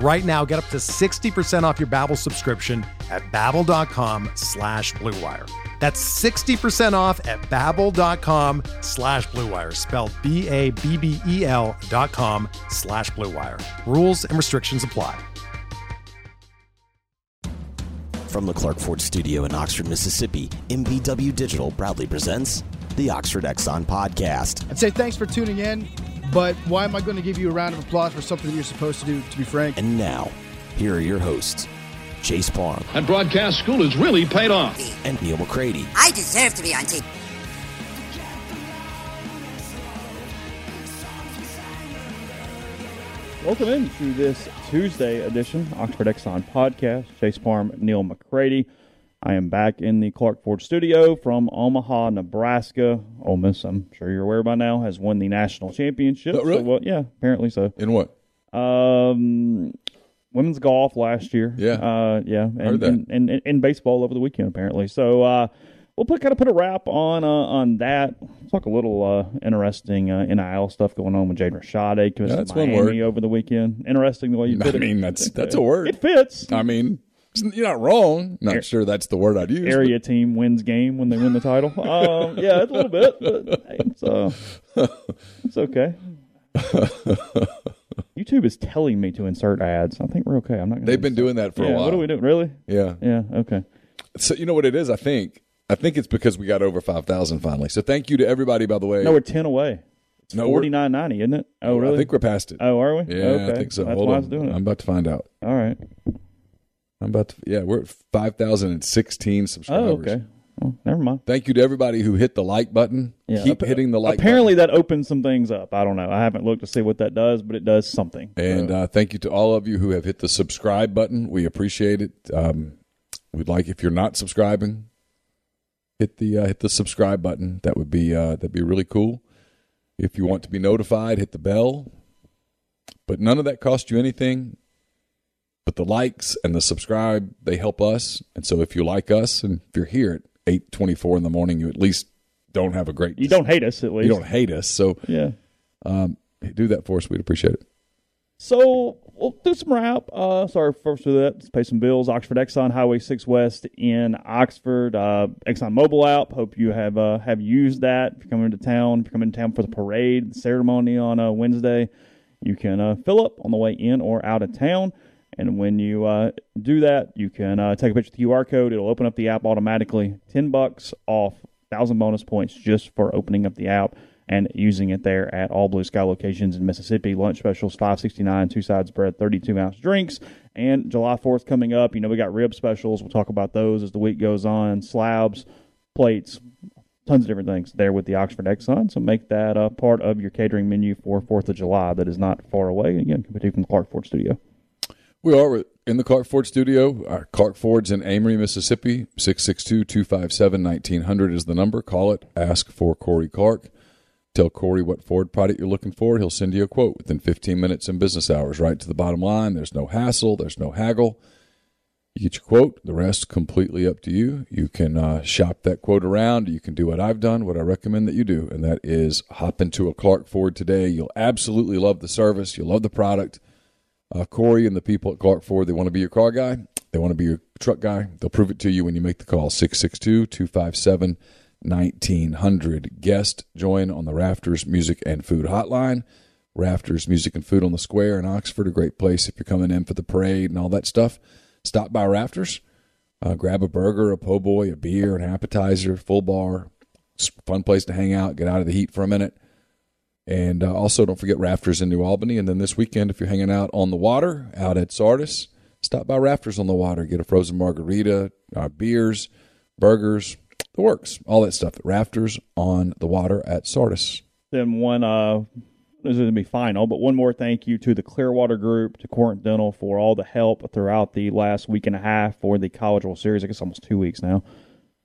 Right now, get up to 60% off your Babbel subscription at babbel.com slash bluewire. That's 60% off at babbel.com slash bluewire, spelled B-A-B-B-E-L dot com slash bluewire. Rules and restrictions apply. From the Clark Ford studio in Oxford, Mississippi, MBW Digital proudly presents the Oxford Exxon Podcast. I'd say thanks for tuning in, but why am I going to give you a round of applause for something that you're supposed to do, to be frank? And now, here are your hosts, Chase Parham. That broadcast school has really paid off. and Neil McCready. I deserve to be on TV. Welcome into this Tuesday edition Oxford Exxon podcast. Chase Parham, Neil McCready. I am back in the Clark Ford studio from Omaha, Nebraska. Ole Miss, I'm sure you're aware by now, has won the national championship. Oh, really? So, well, yeah, apparently so. In what? Um, women's golf last year. Yeah. uh, yeah, and, Heard that. And, and, and, and baseball over the weekend apparently. So uh, we'll put kind of put a wrap on uh, on that. Talk a little uh, interesting uh, NIL stuff going on with Jaden Rashad coming Yeah, to Miami over the weekend. Interesting the way you I put it. mean, that's that's a word. It fits. I mean, you're not wrong. Not sure that's the word I'd use. Area team wins game when they win the title. Um, yeah, it's a little bit, but hey, it's uh, it's okay. YouTube is telling me to insert ads. I think we're okay. I'm not. Gonna They've been doing that for yeah, a while. What are we doing? Really? Yeah. Yeah. Okay. So you know what it is? I think. I think it's because we got over five thousand finally. So thank you to everybody. By the way, No, we're ten away. It's No, forty nine ninety, isn't it? Oh, really? I think we're past it. oh, are we? yeah, okay. I think so. That's Hold why I was doing it. I'm about to find out. All right. I'm about to. Yeah, we're at five thousand and sixteen subscribers. Oh, okay. Well, never mind. Thank you to everybody who hit the like button. Yeah. Keep Appa- hitting the like. Apparently, that opens some things up. I don't know. I haven't looked to see what that does, but it does something. and uh, thank you to all of you who have hit the subscribe button. We appreciate it. Um, we'd like if you're not subscribing, hit the uh, hit the subscribe button. That would be uh, that'd be really cool. If you want to be notified, hit the bell. But none of that costs you anything. But the likes and the subscribe they help us. And so if you like us and if you're here at eight twenty four in the morning, you at least don't have a great. you don't hate us at least. you don't hate us. So Yeah. um, do that for us. We'd appreciate it. So we'll do some wrap. Uh, sorry, first with that, let's pay some bills. Oxford Exxon Highway Six West in Oxford. Uh, Exxon mobile app. Hope you have uh, have used that. If you're coming to town, if you're coming to town for the parade the ceremony on uh, Wednesday, you can uh, fill up on the way in or out of town. And when you uh, do that, you can uh, take a picture of the QR code. It'll open up the app automatically. Ten bucks off, thousand bonus points just for opening up the app and using it there at all Blue Sky locations in Mississippi. Lunch specials, five sixty nine, two sides bread, thirty two ounce drinks, and July fourth coming up. You know we got rib specials. We'll talk about those as the week goes on. Slabs, plates, tons of different things there with the Oxford Exxon. So make that a part of your catering menu for Fourth of July. That is not far away. Again, coming from the Clark Ford Studio. We are in the Clark Ford studio. Our Clark Ford's in Amory, Mississippi. 662-257-1900 is the number. Call it. Ask for Corey Clark. Tell Corey what Ford product you're looking for. He'll send you a quote within 15 minutes in business hours, right to the bottom line. There's no hassle. There's no haggle. You get your quote. The rest completely up to you. You can uh, shop that quote around. You can do what I've done, what I recommend that you do, and that is hop into a Clark Ford today. You'll absolutely love the service. You'll love the product uh, Corey and the people at Clark Ford, they want to be your car guy. They want to be your truck guy. They'll prove it to you when you make the call. 662 257 1900. Guest join on the Rafters Music and Food Hotline. Rafters Music and Food on the Square in Oxford, a great place if you're coming in for the parade and all that stuff. Stop by Rafters, uh, grab a burger, a po' boy, a beer, an appetizer, full bar. It's fun place to hang out, get out of the heat for a minute. And uh, also, don't forget Rafters in New Albany. And then this weekend, if you're hanging out on the water out at Sardis, stop by Rafters on the water, get a frozen margarita, uh, beers, burgers, the works, all that stuff Rafters on the water at Sardis. Then one, uh, this is going to be final, but one more thank you to the Clearwater Group, to Corinth Dental for all the help throughout the last week and a half for the College World Series. I guess almost two weeks now.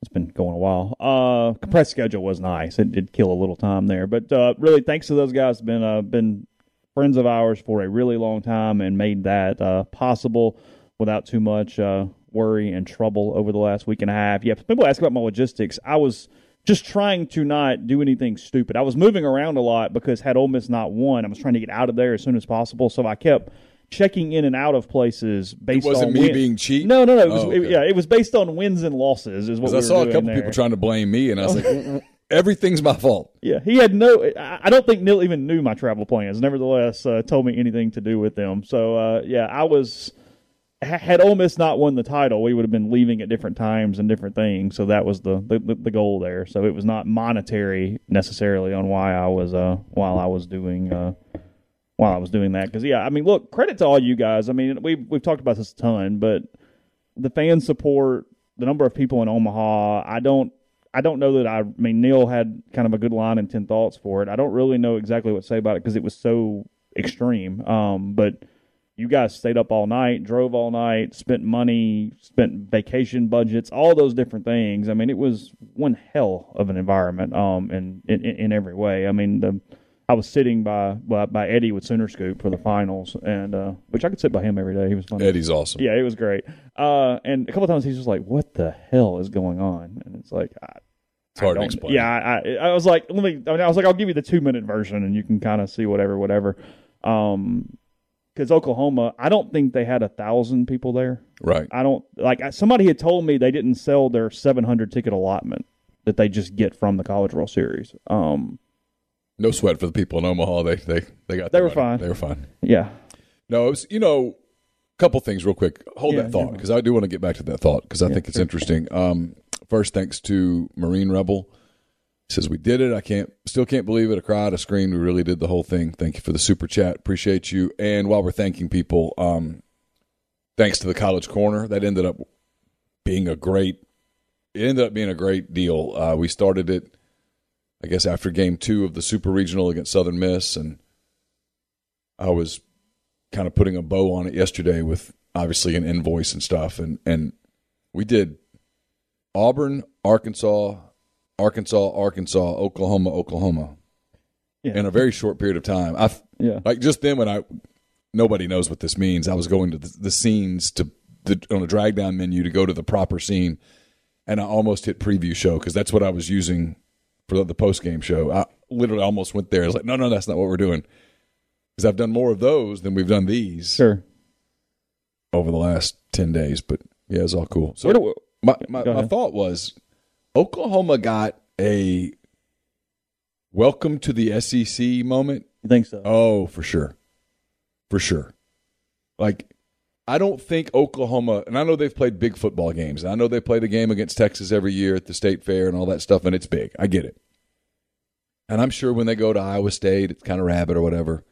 It's been going a while. Uh, compressed schedule was nice. It did kill a little time there, but uh, really thanks to those guys. Been uh, been friends of ours for a really long time and made that uh, possible without too much uh, worry and trouble over the last week and a half. Yeah, people ask about my logistics. I was just trying to not do anything stupid. I was moving around a lot because had Ole Miss not won, I was trying to get out of there as soon as possible. So I kept checking in and out of places based It wasn't on me win- being cheap? No, no, no. It was, Oh, it- yeah, it was based on wins and losses. Is what we I saw a couple there. people trying to blame me, and I was like, everything's my fault. Yeah, he had no. I I don't think Neil even knew my travel plans. Nevertheless, uh, told me anything to do with them. So uh, yeah, I was. Had Ole Miss not won the title, we would have been leaving at different times and different things. So that was the the, the goal there. So it was not monetary necessarily on why I was uh while I was doing uh while I was doing that. Because yeah, I mean, look, credit to all you guys. I mean, we've we've talked about this a ton, but the fan support, the number of people in Omaha, I don't I don't know that I, I mean Neil had kind of a good line and ten thoughts for it. I don't really know exactly what to say about it because it was so extreme. Um, but you guys stayed up all night, drove all night, spent money, spent vacation budgets, all those different things. I mean, it was one hell of an environment. Um, in in, in every way. I mean, the I was sitting by by, by Eddie with Sooner Scoop for the finals, and uh, which I could sit by him every day. He was fun. Eddie's awesome. Yeah, it was great. Uh, and a couple times he's just like, "What the hell is going on?" And it's like, I, It's hard to explain. Yeah, I, I, I was like, let me. I, mean, I was like, I'll give you the two minute version, and you can kind of see whatever, whatever. Um, because Oklahoma, I don't think they had a thousand people there. Right. I don't like. Somebody had told me they didn't sell their seven hundred ticket allotment that they just get from the College World Series. Um, No sweat for the people in Omaha. They they they got. They were money. fine. They were fine. yeah, No, it was you know, a couple things real quick. Hold Yeah, that thought because I do want to get back to that thought because I Yeah, think it's sure. interesting. Um, first, thanks to Marine Rebel. He says we did it. I can't, still can't believe it. I cried, I screamed. We really did the whole thing. Thank you for the super chat. Appreciate you. And while we're thanking people, um, thanks to the College Corner, that ended up being a great. It ended up being a great deal. Uh, we started it, I guess, after Game Two of the Super Regional against Southern Miss, and I was kind of putting a bow on it yesterday with obviously an invoice and stuff and and we did Auburn, Arkansas, Arkansas, Arkansas, Oklahoma, Oklahoma Yeah. in a very short period of time. I yeah. like just then when I nobody knows what this means. I was going to the, the scenes to the on a drag down menu to go to the proper scene, and I almost hit preview show because that's what I was using for the, post game show. I literally almost went there. I was like, no, no, that's not what we're doing because I've done more of those than we've done these Sure. over the last ten days. But yeah, it's all cool. So we- my my, my thought was Oklahoma got a welcome to the SEC moment you think so? Oh, for sure. For sure. Like, I don't think Oklahoma, and I know they've played big football games, and I know they play the game against Texas every year at the state fair and all that stuff, and it's big. I get it. And I'm sure when they go to Iowa State, it's kind of rabbit or whatever.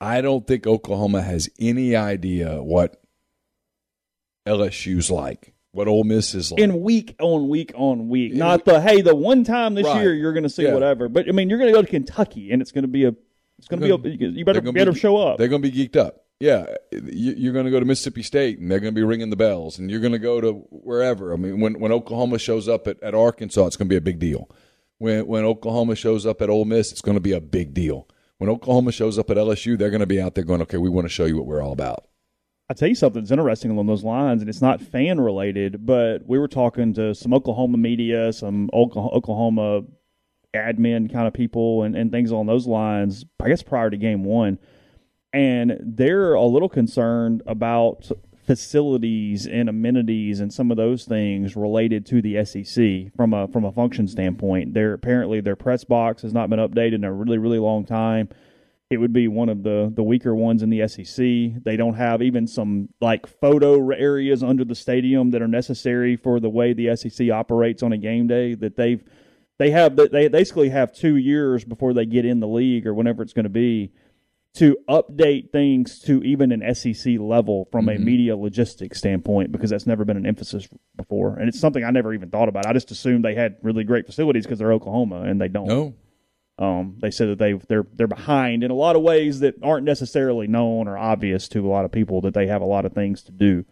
I don't think Oklahoma has any idea what LSU's like, what Ole Miss is like. in week on week on week. In Not the hey, the one time this Right. year you're going to see Yeah. whatever. But I mean, you're going to go to Kentucky and it's going to be a, it's going to be a, you better better be- show up. They're going to be geeked up. Yeah, you- you're going to go to Mississippi State, and they're going to be ringing the bells, and you're going to go to wherever. I mean, when when Oklahoma shows up at, at Arkansas, it's going to be a big deal. When when Oklahoma shows up at Ole Miss, it's going to be a big deal. When Oklahoma shows up at LSU, they're going to be out there going, "Okay, we want to show you what we're all about." I tell you something that's interesting along those lines, and it's not fan related, but we were talking to some Oklahoma media, some Oklahoma, Oklahoma admin kind of people, and, and things along those lines. I guess prior to game one, and they're a little concerned about facilities and amenities and some of those things related to the SEC from a from a function standpoint. Their apparently their press box has not been updated in a really really long time. It would be one of the the weaker ones in the SEC. They don't have even some like photo areas under the stadium that are necessary for the way the SEC operates on a game day that they've they have they basically have two years before they get in the league or whenever it's going to be to update things to even an SEC level from a media logistics standpoint because that's never been an emphasis before, and it's something I never even thought about. I just assumed they had really great facilities because they're Oklahoma, and they don't. No, Um, they said that they they're they're behind in a lot of ways that aren't necessarily known or obvious to a lot of people that they have a lot of things to do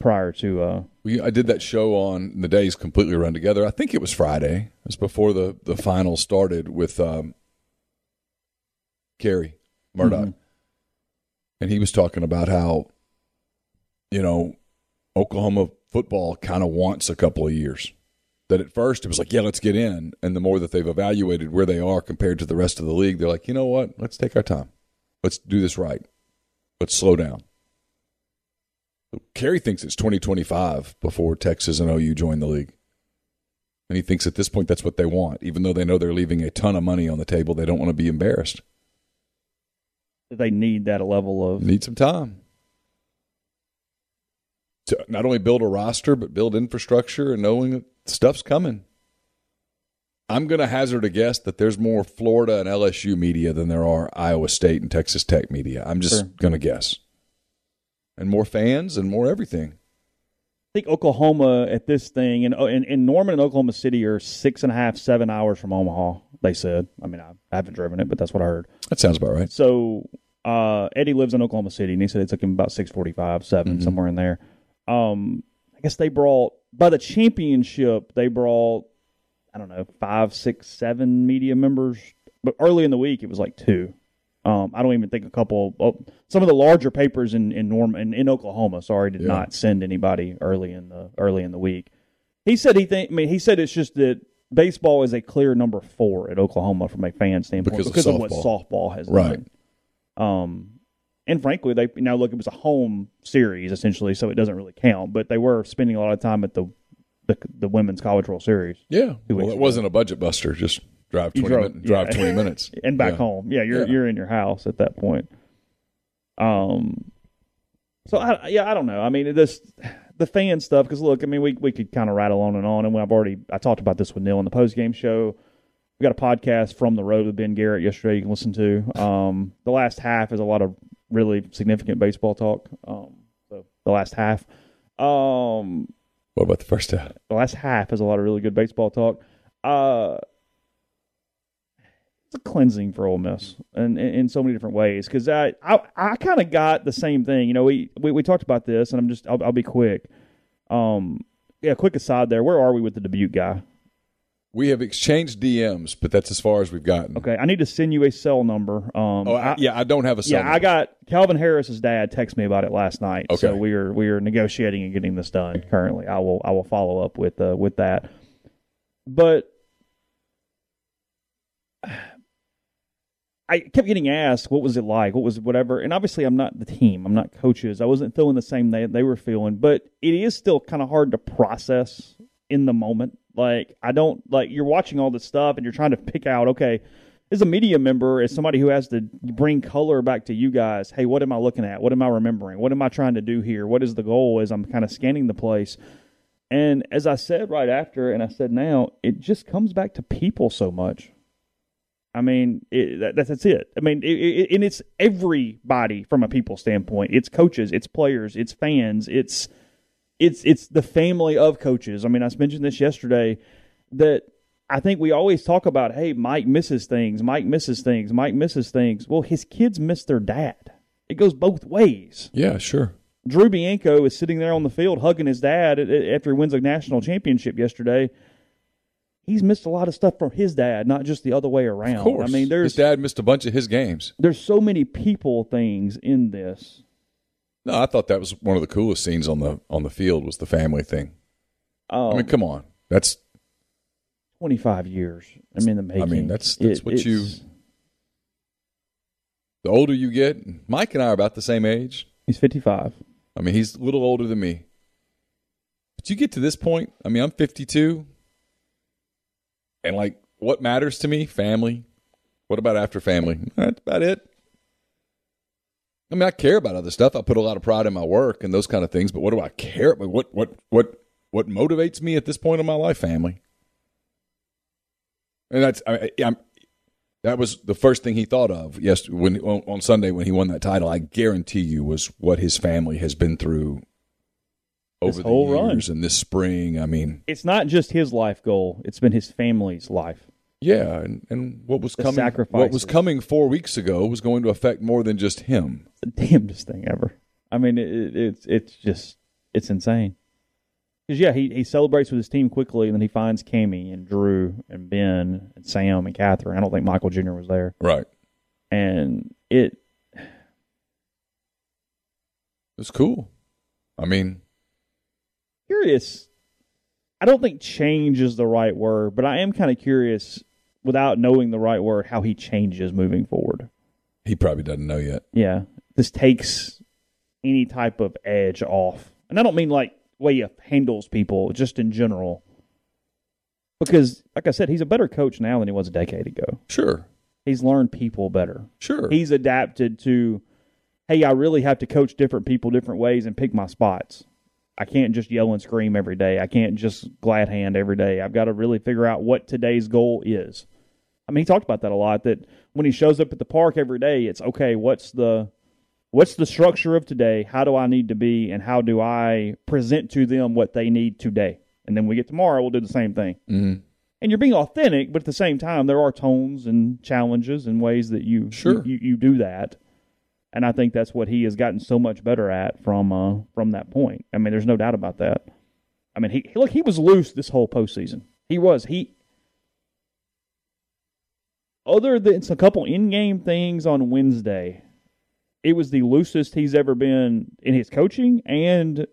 prior to. Uh, we I did that show on the days completely run together. I think it was Friday. It was before the the final started with um, Kerry Murdoch, mm-hmm. and he was talking about how you know Oklahoma football kind of wants a couple of years. That at first it was like, yeah, let's get in, and the more that they've evaluated where they are compared to the rest of the league, they're like, you know what? Let's take our time. Let's do this right. Let's slow down. Kerry thinks it's 2025 before Texas and OU join the league. And he thinks at this point that's what they want, even though they know they're leaving a ton of money on the table. They don't want to be embarrassed. They need that level of Need some time to not only build a roster, but build infrastructure and knowing that stuff's coming. I'm going to hazard a guess that there's more Florida and LSU media than there are Iowa State and Texas Tech media. I'm just Sure. going to guess. And more fans and more everything. I think Oklahoma at this thing, and, oh, and, and Norman and Oklahoma City are six and a half, seven hours from Omaha. They said. I mean, I, I haven't driven it, but that's what I heard. That sounds about right. So uh, Eddie lives in Oklahoma City, and he said it took him about six forty-five, 7 somewhere in there. Um, I guess they brought by the championship. They brought I don't know five, six, seven media members, but early in the week it was like two. Um, I don't even think a couple. Oh, some of the larger papers in in Norm in, in Oklahoma, sorry, did Yeah. not send anybody early in the early in the week. He said he think. I mean, he said it's just that baseball is a clear number four at Oklahoma from a fan standpoint Because of what softball. has Right. done. Um, and frankly, they now look it was a home series essentially, so it doesn't really count. But they were spending a lot of time at the the, the women's college world series Yeah. Well, it ago. wasn't a budget buster. Just drive 20 drove- min- drive yeah. 20 minutes. and back Yeah. home. Yeah, you're Yeah. you're in your house at that point. Um, so I yeah I don't know. I mean this the fan stuff because look, I mean we we could kind of rattle on and on, and I've already I talked about this with Neil in the post game show. We got a podcast from the road with Ben Garrett yesterday. You can listen to. Um, the last half is a lot of really significant baseball talk. Um, so the last half. Um, What about the first half? the last half is a lot of really good baseball talk. Uh, it's a cleansing for Ole Miss, and in, in so many different ways. Because I, I, I kind of got the same thing. You know, we, we we talked about this, and I'm just I'll, I'll be quick. Um, yeah, quick aside there. Where are we with the Dubuque guy? We have exchanged DMs, but that's as far as we've gotten. Okay, I need to send you a cell number. Um, Oh, I, yeah, I don't have a cell yeah, I got Calvin Harris's dad text me about it last night. Okay. So we are we are negotiating and getting this done currently. I will I will follow up with uh, with that. But I kept getting asked what was it like, what was whatever, and obviously I'm not the team, I'm not coaches, I wasn't feeling the same they they were feeling, but it is still kind of hard to process in the moment. Like I don't like you're watching all this stuff and you're trying to pick out okay as a media member, as somebody who has to bring color back to you guys, hey, what am I looking at? What am I remembering? What am I trying to do here? What is the goal as I'm kind of scanning the place? And as I said right after, and I said now, it just comes back to people so much. I mean, it, that, that's, that's it. I mean, it, it, and it's everybody from a people standpoint. It's coaches, it's players, it's fans, it's it's it's the family of coaches. I mean, I mentioned this yesterday that I think we always talk about, hey, Mike misses things, Mike misses things, Mike misses things. Well, his kids miss their dad. It goes both ways. Yeah, sure. Drew Bianco is sitting there on the field hugging his dad after he wins a national championship yesterday. He's missed a lot of stuff from his dad, not just the other way around. Of course. I mean, there's his dad missed a bunch of his games. there's so many people things in this. No, I thought that was one of the coolest scenes on the on the field was the family thing. Um, I mean, come on, that's 25 years. I mean, the making. I mean that's that's It- what you. The older you get, Mike and I are about the same age. He's 55. I mean, he's a little older than me. But you get to this point, I mean, I'm 52. And like, what matters to me? Family. What about after family? That's about it. I mean, I care about other stuff. I put a lot of pride in my work and those kind of things. But what do I care? What what what what motivates me at this point in my life? Family. And that's I, I'm, that was the first thing he thought of. Yes, when on, on Sunday when he won that title, I guarantee you was what his family has been through over the whole run. years and this spring. I mean, It's not just his life goal; it's been his family's life. yeah, and, and what was The coming what was coming four weeks ago was going to affect more than just him. the damnedest thing ever. I mean, it, it, it's it's just it's insane. Because yeah, he he celebrates with his team quickly, and then he finds Cammy and Drew and Ben and Sam and Catherine. I don't think Michael Jr. was there, Right. and it It's cool. I mean, curious. I don't think change is the right word, but I am kind of curious, without knowing the right word, how he changes moving forward. he probably doesn't know yet. Yeah, this takes any type of edge off, and I don't mean like way he handles people, just in general. Because, like I said, he's a better coach now than he was a decade ago. Sure. He's learned people better. Sure. He's adapted to, hey, I really have to coach different people different ways and pick my spots. I can't just yell and scream every day. I can't just glad hand every day. I've got to really figure out what today's goal is. I mean, he talked about that a lot. That when he shows up at the park every day, it's okay. What's the what's the structure of today? How do I need to be, and how do I present to them what they need today? And then we get tomorrow, we'll do the same thing. Mhm. And you're being authentic, but at the same time, there are tones and challenges and ways that you Sure. you, you do that. And I think that's what he has gotten so much better at from uh, from that point. I mean, there's no doubt about that. I mean, he look he was loose this whole postseason. He was he. Other than a couple in-game things on Wednesday, it was the loosest he's ever been in his coaching and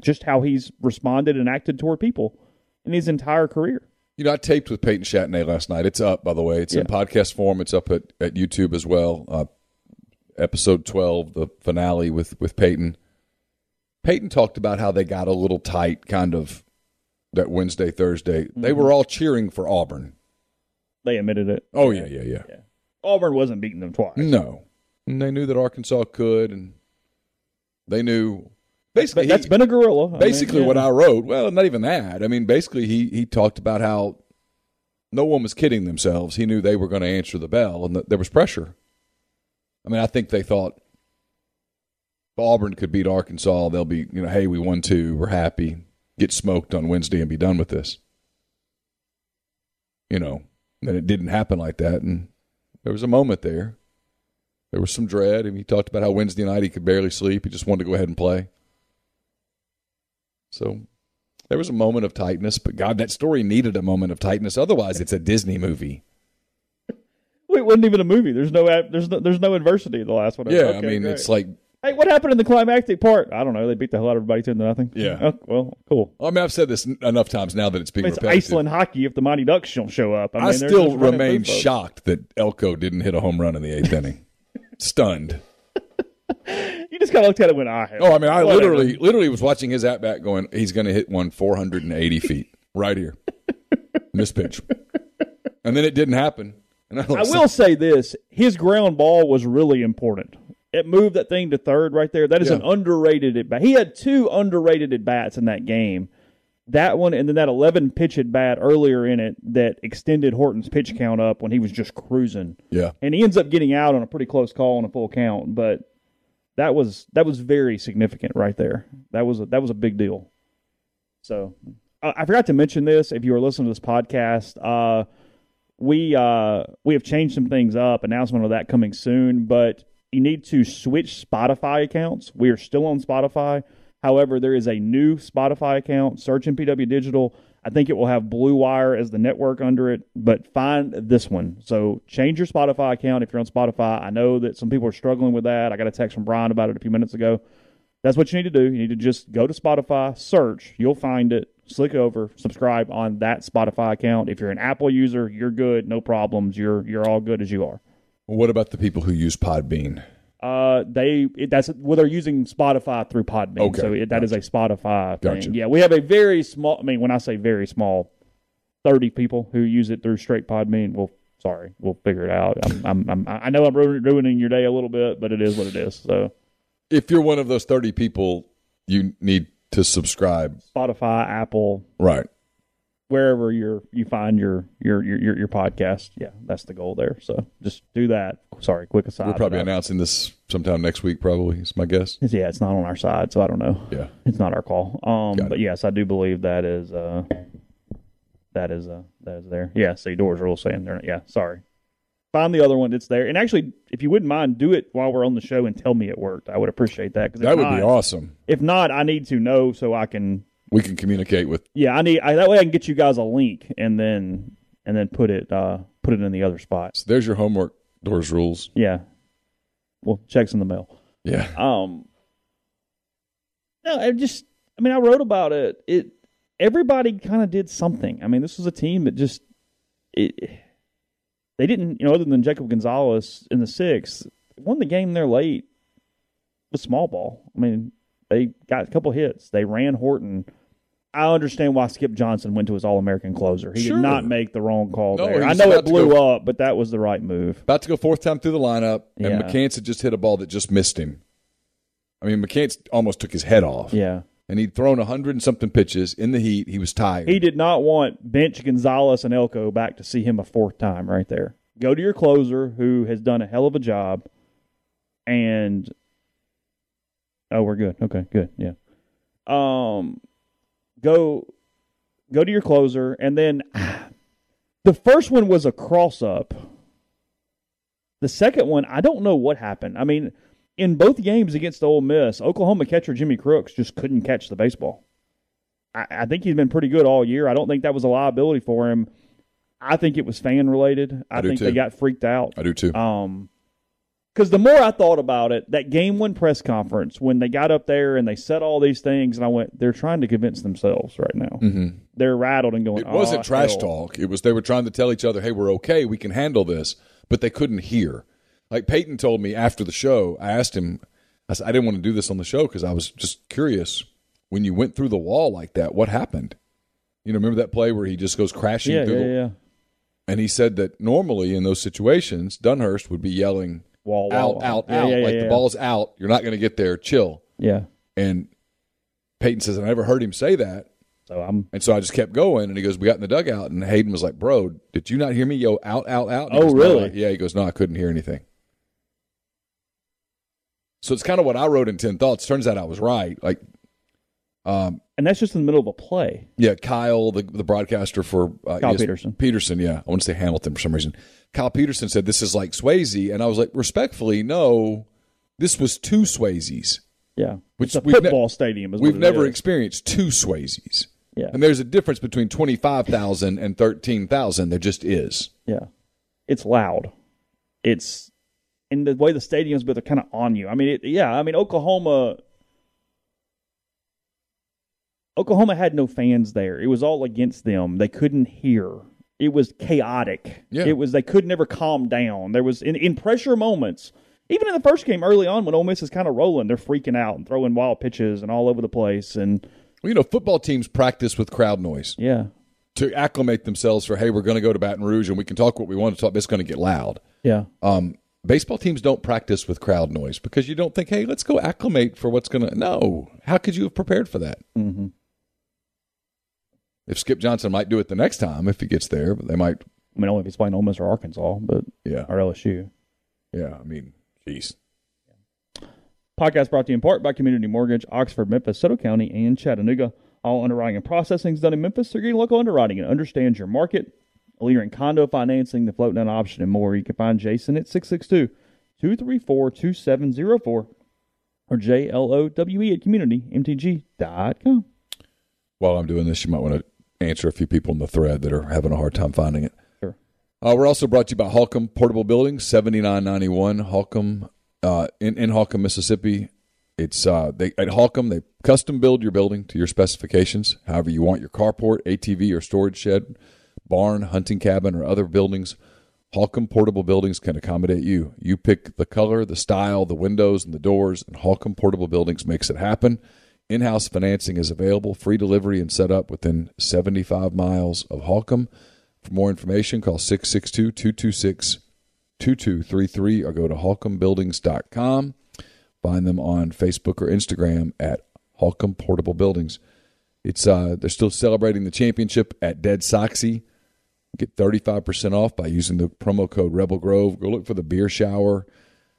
just how he's responded and acted toward people in his entire career. You know, I taped with Peyton Chatagnier last night. It's up, by the way. It's in podcast form. It's up at, at YouTube as well. Uh, episode 12, the finale with, with Peyton. Peyton talked about how they got a little tight kind of that Wednesday, Thursday. They Mm-hmm. were all cheering for Auburn. They admitted it. Oh, yeah, yeah, yeah. Auburn wasn't beating them twice. No. And they knew that Arkansas could, and they knew. Basically, that's he- been a gorilla. I mean, basically yeah. what I wrote. Well, not even that. I mean, basically he he talked about how no one was kidding themselves. He knew they were going to answer the bell, and that there was pressure. I mean, I think they thought Auburn could beat Arkansas. They'll be, you know, hey, we won two, we're happy. Get smoked on Wednesday and be done with this. You know, and it didn't happen like that, and there was a moment there. There was some dread, and he talked about how Wednesday night he could barely sleep. He just wanted to go ahead and play. So there was a moment of tightness, but God, that story needed a moment of tightness. Otherwise, it's a Disney movie. It wasn't even a movie. There's no ad- there's no, there's no adversity in the last one. Yeah, Okay, I mean, great. it's like, hey, what happened in the climactic part? I don't know. They beat the hell out of everybody ten to nothing. Yeah. Oh, well, cool. I mean, I've said this enough times now that it's I being it's repetitive. Iceland hockey if the Mighty Ducks don't show up. I, I, mean, they're still remain shocked that Elko didn't hit a home run in the eighth inning. Stunned. You just kind of looked at it and went, ah, Oh, I mean, I whatever. literally, literally was watching his at bat, going, he's going to hit one 480 feet right here, miss pitch, and then it didn't happen. I, I will say this: his ground ball was really important. It moved that thing to third right there. That is Yeah. an underrated at bat. He had two underrated at bats in that game. That one and then that 11 pitch at bat earlier in it that extended Horton's pitch count up when he was just cruising. yeah, And he ends up getting out on a pretty close call on a full count, but that was that was very significant right there. That was a, that was a big deal. So I I forgot to mention this. If you were listening to this podcast, uh, we uh, we have changed some things up. Announcement of that coming soon, but you need to switch Spotify accounts. We are still on Spotify. However, there is a new Spotify account. Search MPW Digital. I think it will have Blue Wire as the network under it, but find this one. So change your Spotify account if you're on Spotify. I know that some people are struggling with that. I got a text from Brian about it a few minutes ago. That's what you need to do. You need to just go to Spotify, search, you'll find it, slick over, subscribe on that Spotify account. If you're an Apple user, you're good, no problems. You're you're all good as you are. What about the people who use Podbean? Uh, they it, that's well, they're using Spotify through Podbean, Okay, so it, that is a Spotify thing. Gotcha. Yeah, we have a very small. I mean, when I say very small, thirty people who use it through straight Podbean. Well, sorry, we'll figure it out. I'm, I'm, I'm I know I'm ruining your day a little bit, but it is what it is. So If you're one of those 30 people, you need to subscribe. Spotify, Apple, Right. wherever you're you find your your your your, podcast. Yeah, that's the goal there. So just do that. Sorry, quick aside. We're probably announcing this sometime next week. Probably is my guess. Yeah, it's not on our side, so I don't know. Yeah. It's not our call. Um, Got it. but yes, I do believe that is uh, that is uh, that is there. Yeah, see, doors rule saying they're not, yeah. Sorry. Find the other one that's there, and actually, if you wouldn't mind, do it while we're on the show and tell me it worked. I would appreciate that. That would not, be awesome. If not, I need to know so I can. We can communicate with. Yeah, I need I, that way. I can get you guys a link and then and then put it uh put it in the other spot. So there's your homework. Doors rules. Yeah. Well, checks in the mail. Yeah. Um, no, I just, I mean, I wrote about it. It, everybody kind of did something. I mean, this was a team that just, it, they didn't, you know, other than Jacob Gonzalez in the sixth, won the game there late with small ball. I mean, they got a couple hits. They ran Horton. I understand why Skip Johnson went to his All American closer. He Sure. did not make the wrong call No, there. I know it blew go- up, but that was the right move. About to go fourth time through the lineup, and Yeah. McCants had just hit a ball that just missed him. I mean, McCants almost took his head off. Yeah. And he'd thrown a hundred and something pitches in the heat. He was tired. He did not want bench Gonzalez and Elko back to see him a fourth time right there. Go to your closer who has done a hell of a job and oh we're good. Okay, good. Yeah. Um go go to your closer and then the first one was a cross up. The second one, I don't know what happened. I mean, in both games against Ole Miss, Oklahoma catcher Jimmy Crooks just couldn't catch the baseball. I, I think he's been pretty good all year. I don't think that was a liability for him. I think it was fan related. I, I do think too. they got freaked out. I do too. Um, because the more I thought about it, that game one press conference when they got up there and they said all these things, and I went, they're trying to convince themselves right now. hmm They're rattled and going. It wasn't "Oh, trash hell." talk. It was they were trying to tell each other, "Hey, we're okay. We can handle this," but they couldn't hear. Like Peyton told me after the show, I asked him. I said I didn't want to do this on the show because I was just curious. When you went through the wall like that, what happened? You know, remember that play where he just goes crashing Yeah, through yeah, the yeah. And he said that normally in those situations, Dunhurst would be yelling Wall, out, wall. out, Yeah, out, yeah, like yeah, the yeah. ball's out. You're not going to get there. Chill. Yeah. And Peyton says, I never heard him say that. So I'm. And so I just kept going. And he goes, We got in the dugout. And Hayden was like, Bro, did you not hear me yell out, out, out? And Oh, goes, "No." really? Yeah. He goes, No, I couldn't hear anything. So it's kind of what I wrote in 10 Thoughts. Turns out I was right. Like, um, And that's just in the middle of a play. yeah, Kyle, the the broadcaster for uh, Kyle ES Peterson. Peterson, yeah, I want to say Hamilton for some reason. Kyle Peterson said this is like Swayze, and I was like, respectfully, no, this was two Swayzes. Yeah. Which it's a we've ne- football stadium. We've never is. experienced two Swayzes, Yeah. and there's a difference between twenty five thousand and thirteen thousand. There just is. Yeah. It's loud. It's in the way the stadium's but they're kind of on you. I mean, it, yeah, I mean Oklahoma Oklahoma had no fans there. It was all against them. They couldn't hear. It was chaotic. Yeah. It was they could never calm down. There was in, in pressure moments. Even in the first game early on when Ole Miss is kind of rolling, they're freaking out and throwing wild pitches and all over the place and Well, you know, football teams practice with crowd noise yeah. to acclimate themselves for, hey, we're going to go to Baton Rouge and we can talk what we want to talk, but it's going to get loud. Yeah. Um, baseball teams don't practice with crowd noise because you don't think, hey, let's go acclimate for what's going to. No. How could you have prepared for that? Mm-hmm. If Skip Johnson might do it the next time if he gets there, but they might. I mean only if he's playing Ole Miss or Arkansas, but Yeah. or LSU. Yeah. I mean, jeez. Podcast brought to you in part by Community Mortgage, Oxford, Memphis, Soto County, and Chattanooga. All underwriting and processing is done in Memphis. So get local underwriting and understands your market. Leader in condo financing, the float down option, and more. You can find Jason at 662 234 2704 or JLOWE at communitymtg.com. While I'm doing this, you might want to answer a few people in the thread that are having a hard time finding it. Sure. Uh, we're also brought to you by Holcomb Portable Building, 7991 Holcomb uh, in, in Holcomb, Mississippi. It's uh, they at Holcomb they custom build your building to your specifications, however you want your carport, ATV, or storage shed, barn, hunting cabin, or other buildings. Holcomb Portable Buildings can accommodate you. You pick the color, the style, the windows, and the doors, and Holcomb Portable Buildings makes it happen. In house financing is available, free delivery and setup within 75 miles of Holcomb. For more information, call 662 226 2233 or go to holcombbuildings.com. Find them on Facebook or Instagram at Holcomb Portable Buildings. It's uh, they're still celebrating the championship at Dead Soxy. Get 35% off by using the promo code Rebel Grove. Go look for the beer shower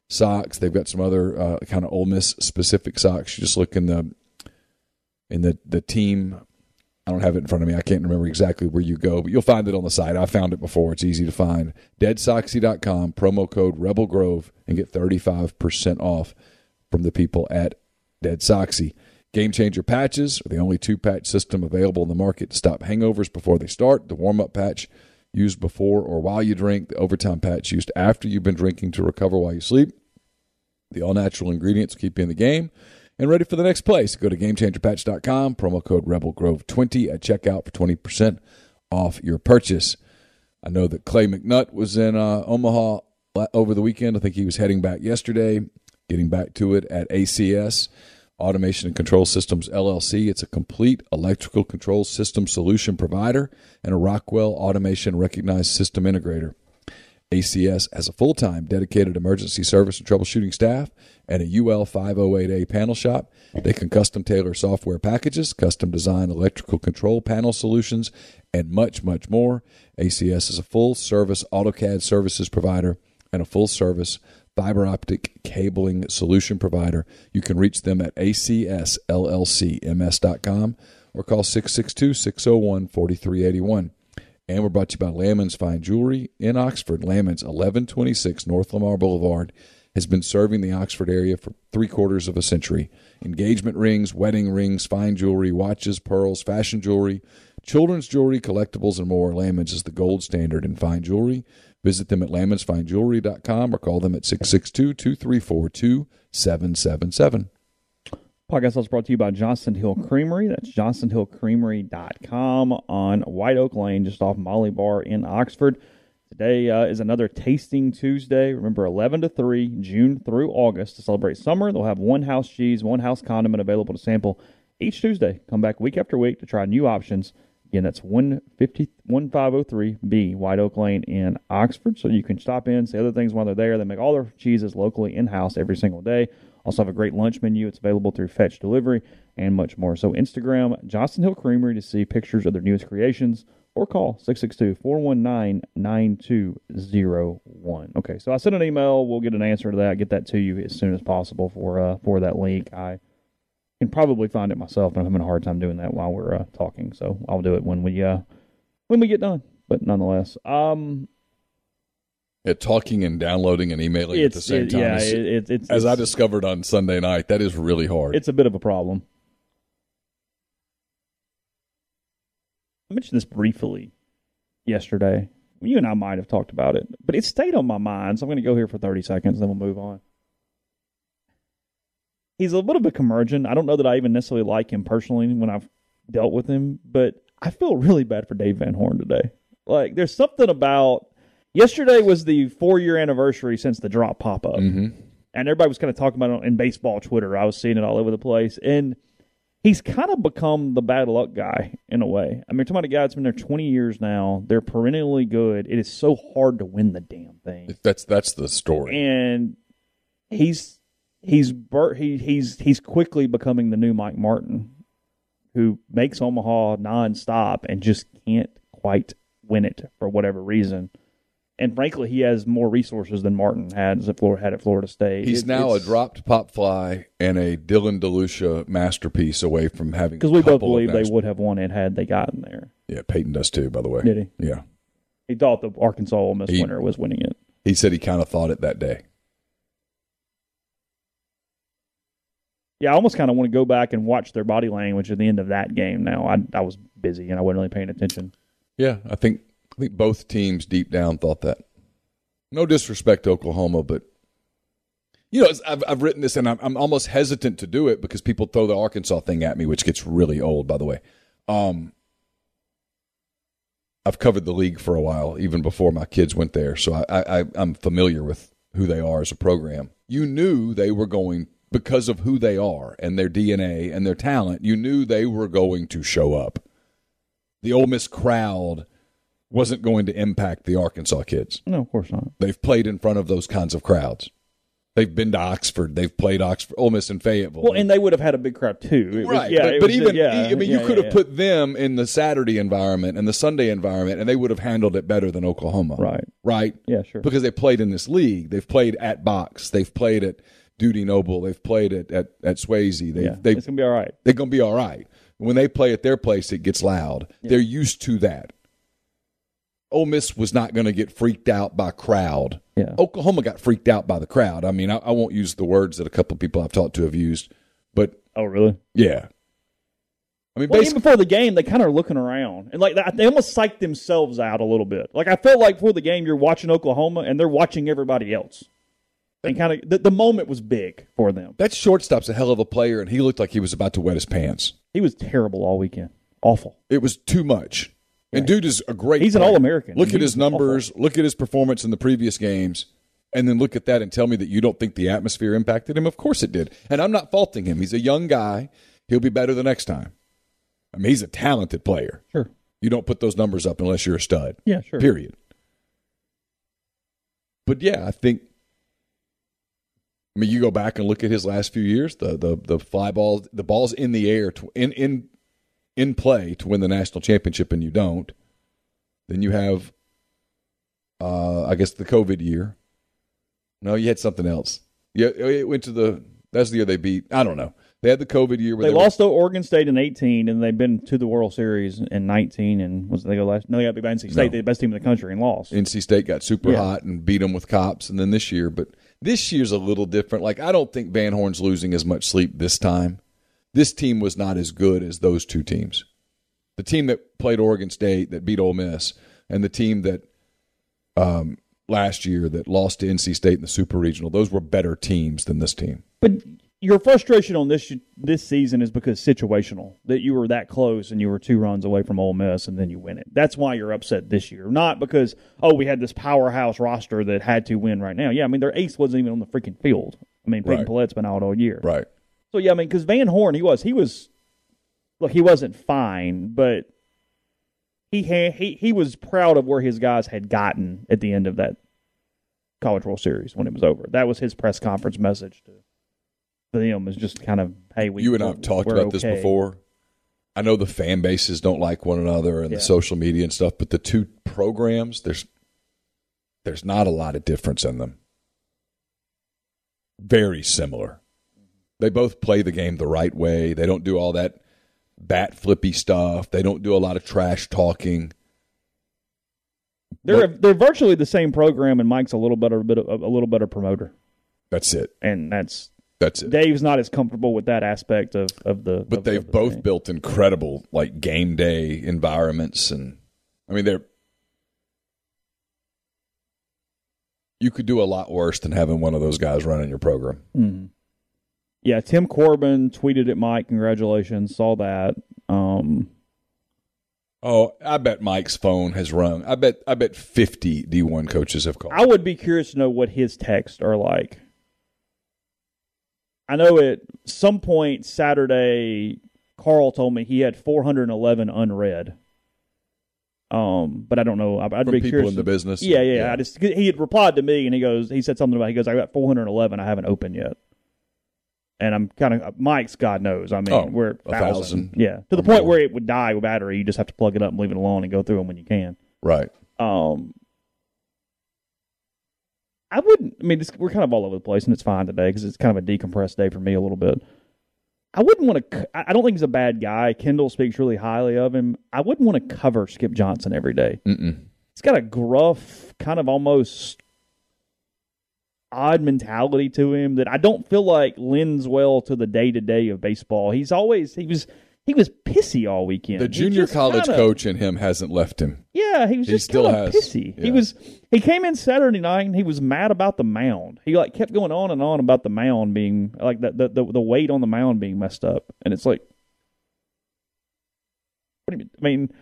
socks. They've got some other uh, kind of Ole Miss specific socks. You just look in the in the the team. I don't have it in front of me. I can't remember exactly where you go, but you'll find it on the site. I found it before. It's easy to find. Deadsoxy.com, promo code Rebel Grove, and get 35% off from the people at Dead Soxy. Game Changer patches are the only two patch system available in the market to stop hangovers before they start. The warm up patch used before or while you drink, the overtime patch used after you've been drinking to recover while you sleep. The all natural ingredients keep you in the game and ready for the next place. Go to GameChangerPatch.com, promo code RebelGrove20 at checkout for 20% off your purchase. I know that Clay McNutt was in uh, Omaha over the weekend. I think he was heading back yesterday, getting back to it at ACS. Automation and Control Systems LLC. It's a complete electrical control system solution provider and a Rockwell Automation recognized system integrator. ACS has a full time dedicated emergency service and troubleshooting staff and a UL 508A panel shop. They can custom tailor software packages, custom design electrical control panel solutions, and much, much more. ACS is a full service AutoCAD services provider and a full service fiber optic cabling solution provider. You can reach them at acsllcms.com or call 662 601 4381. And we're brought to you by Lamons Fine Jewelry in Oxford. Lamons, 1126 North Lamar Boulevard, has been serving the Oxford area for three quarters of a century. Engagement rings, wedding rings, fine jewelry, watches, pearls, fashion jewelry, children's jewelry, collectibles, and more. Lamons is the gold standard in fine jewelry. Visit them at lamonsfinejewelry.com or call them at 662 234 2777. Podcast also brought to you by Johnson Hill Creamery. That's johnstonhillcreamery.com on White Oak Lane, just off Molly Barr in Oxford. Today uh, is another Tasting Tuesday. Remember, 11 to 3, June through August to celebrate summer. They'll have one house cheese, one house condiment available to sample each Tuesday. Come back week after week to try new options. Again, that's 150, 1503B, White Oak Lane in Oxford. So you can stop in, say other things while they're there. They make all their cheeses locally in house every single day. Also have a great lunch menu. It's available through Fetch Delivery and much more. So Instagram Johnston Hill Creamery to see pictures of their newest creations or call 662-419-9201. Okay, so I sent an email. We'll get an answer to that. Get that to you as soon as possible for uh, for that link. I can probably find it myself, but I'm having a hard time doing that while we're uh, talking. So I'll do it when we uh, when we get done. But nonetheless, um, yeah, talking and downloading and emailing at the same it, time. Yeah, is- it, it, it's as I discovered on Sunday night, that is really hard. It's a bit of a problem. I mentioned this briefly yesterday. You and I might have talked about it, but it stayed on my mind, so I'm going to go here for 30 seconds, then we'll move on. He's a little bit curmudgeon. I don't know that I even necessarily like him personally when I've dealt with him, but I feel really bad for Dave Van Horn today. Like, there's something about. Yesterday was the four year anniversary since the drop pop up hmm and everybody was kind of talking about it in baseball Twitter. I was seeing it all over the place, and he's kind of become the bad luck guy in a way. I mean, talking about a guy that's been there 20 years now. They're perennially good. It is so hard to win the damn thing, That's that's the story. and he's he's bur- he, he's he's quickly becoming the new Mike Martin, who makes Omaha nonstop and just can't quite win it for whatever reason. And frankly, he has more resources than Martin had at Florida had at Florida State. He's It- now a dropped pop fly and a Dylan DeLucia masterpiece away from having Because we both believe they would have won it had they gotten there. Yeah, Peyton does too. By the way, Did he? Yeah, He thought the Arkansas Ole Miss He- winner was winning it. he said he kind of thought it that day. Yeah, I almost kind of want to go back and watch their body language at the end of that game. Now I I was busy and I wasn't really paying attention. Yeah, I think I think both teams deep down thought that. No disrespect to Oklahoma, but you know, I've I've written this and I'm, I'm almost hesitant to do it because people throw the Arkansas thing at me, which gets really old, by the way. Um, I've covered the league for a while, even before my kids went there, so I, I I'm familiar with who they are as a program. You knew they were going because of who they are and their DNA and their talent. You knew they were going to show up the Ole Miss crowd wasn't going to impact the Arkansas kids. No, of course not. They've played in front of those kinds of crowds. They've been to Oxford. They've played Oxford, Ole Miss, and Fayetteville. Well, and they would have had a big crowd too. It was- right, yeah, but, but was- even yeah, I mean, yeah, you could yeah, have put them in the Saturday environment and the Sunday environment, and they would have handled it better than Oklahoma. Right. right, Yeah, sure. because they played in this league. They've played at Box. They've played at Dudy Noble. They've played at at, at Swayze. They've, yeah, they've it's gonna be all right. they're going to be all right. When they play at their place, it gets loud. They're used to that. Ole Miss was not going to get freaked out by crowd. Yeah. Oklahoma got freaked out by the crowd. I mean, I, I won't use the words that a couple of people I've talked to have used, but Oh, really? yeah. I mean, Well, even before the game, they kind of are looking around and like they almost psyched themselves out a little bit. Like I felt like before the game, you're watching Oklahoma and they're watching everybody else, and kind of the, the moment was big for them. that shortstop's a hell of a player, and he looked like he was about to wet his pants. He was terrible all weekend, awful. It was too much. And dude is a great. He's an. All-American. Look at his numbers. Look at his performance in the previous games, and then look at that and tell me that you don't think the atmosphere impacted him. Of course it did. And I'm not faulting him. He's a young guy. He'll be better the next time. I mean, he's a talented player. Sure. You don't put those numbers up unless you're a stud. Yeah, sure. Period. But yeah, I think. I mean, you go back and look at his last few years. The the the fly balls, the balls in the air, to, in in in play to win the national championship, and you don't. Then you have, uh, I guess, the COVID year. No, you had something else. Yeah, it went to the. That's the year they beat. I don't know. They had the COVID year where They they, were- lost to Oregon State in 18, and they've been to the World Series in 19. And was they go last? No, they got beat by NC State, No. the best team in the country, and lost. NC State got super Yeah. hot and beat them with cops, and then this year, but this year's a little different. Like I don't think Van Horn's losing as much sleep this time. This team was not as good as those two teams. The team that played Oregon State that beat Ole Miss, and the team that um, last year that lost to NC State in the Super Regional. Those were better teams than this team. But your frustration on this this season is because situational that you were that close and you were two runs away from Ole Miss and then you win it. That's why you're upset this year, not because oh we had this powerhouse roster that had to win right now. Yeah, I mean their ace wasn't even on the freaking field. I mean Peyton Right. Pallette's been out all year. Right. So yeah, I mean because Van Horn he was he was look he wasn't fine, but he had, he he was proud of where his guys had gotten at the end of that College World Series when it was over. That was his press conference message to them is just kind of hey we you and I have talked about this before. I know the fan bases don't like one another and Yeah. the social media and stuff, but the two programs, there's there's not a lot of difference in them. Very similar. They both play the game the right way. They don't do all that bat flippy stuff. They don't do a lot of trash talking. They're But they're virtually the same program, and Mike's a little better a bit of, a little better promoter, that's it. and that's That's it. Dave's not as comfortable with that aspect of of the. but of- they've of the both built incredible like game day environments and i mean they're you could do a lot worse than having one of those guys running your program Mhm. Yeah, Tim Corbin tweeted at Mike, congratulations, saw that. Um, oh i bet mike's phone has rung i bet i bet 50 d1 coaches have called I would be curious to know what his texts are like. I know at some point Saturday, Carl told me he had 411 unread. Um, but I don't know. I'd, I'd from be people curious. in the business yeah, yeah, I just he had replied to me and he goes, he said something about he goes, I got 411. I haven't opened yet. And I'm kind of Mike's. God knows. I mean, Oh, we're a thousand. thousand Yeah, to the point where it would die with battery. You just have to plug it up and leave it alone and go through them when you can. right Um, I wouldn't. I mean, we're kind of all over the place, and it's fine today because it's kind of a decompressed day for me a little bit. I wouldn't want to. I don't think he's a bad guy. Kendall speaks really highly of him. I wouldn't want to cover Skip Johnson every day. Mm-mm. He's got a gruff, kind of almost odd mentality to him that I don't feel like lends well to the day to day of baseball. He's always he was he was pissy all weekend. the junior college kinda- coach in him hasn't left him yeah, he was He just still has- pissy. yeah. He was he came in Saturday night and he was mad about the mound. He like kept going on and on about the mound being like the the the, the weight on the mound being messed up, and it's like, what do you mean? I mean,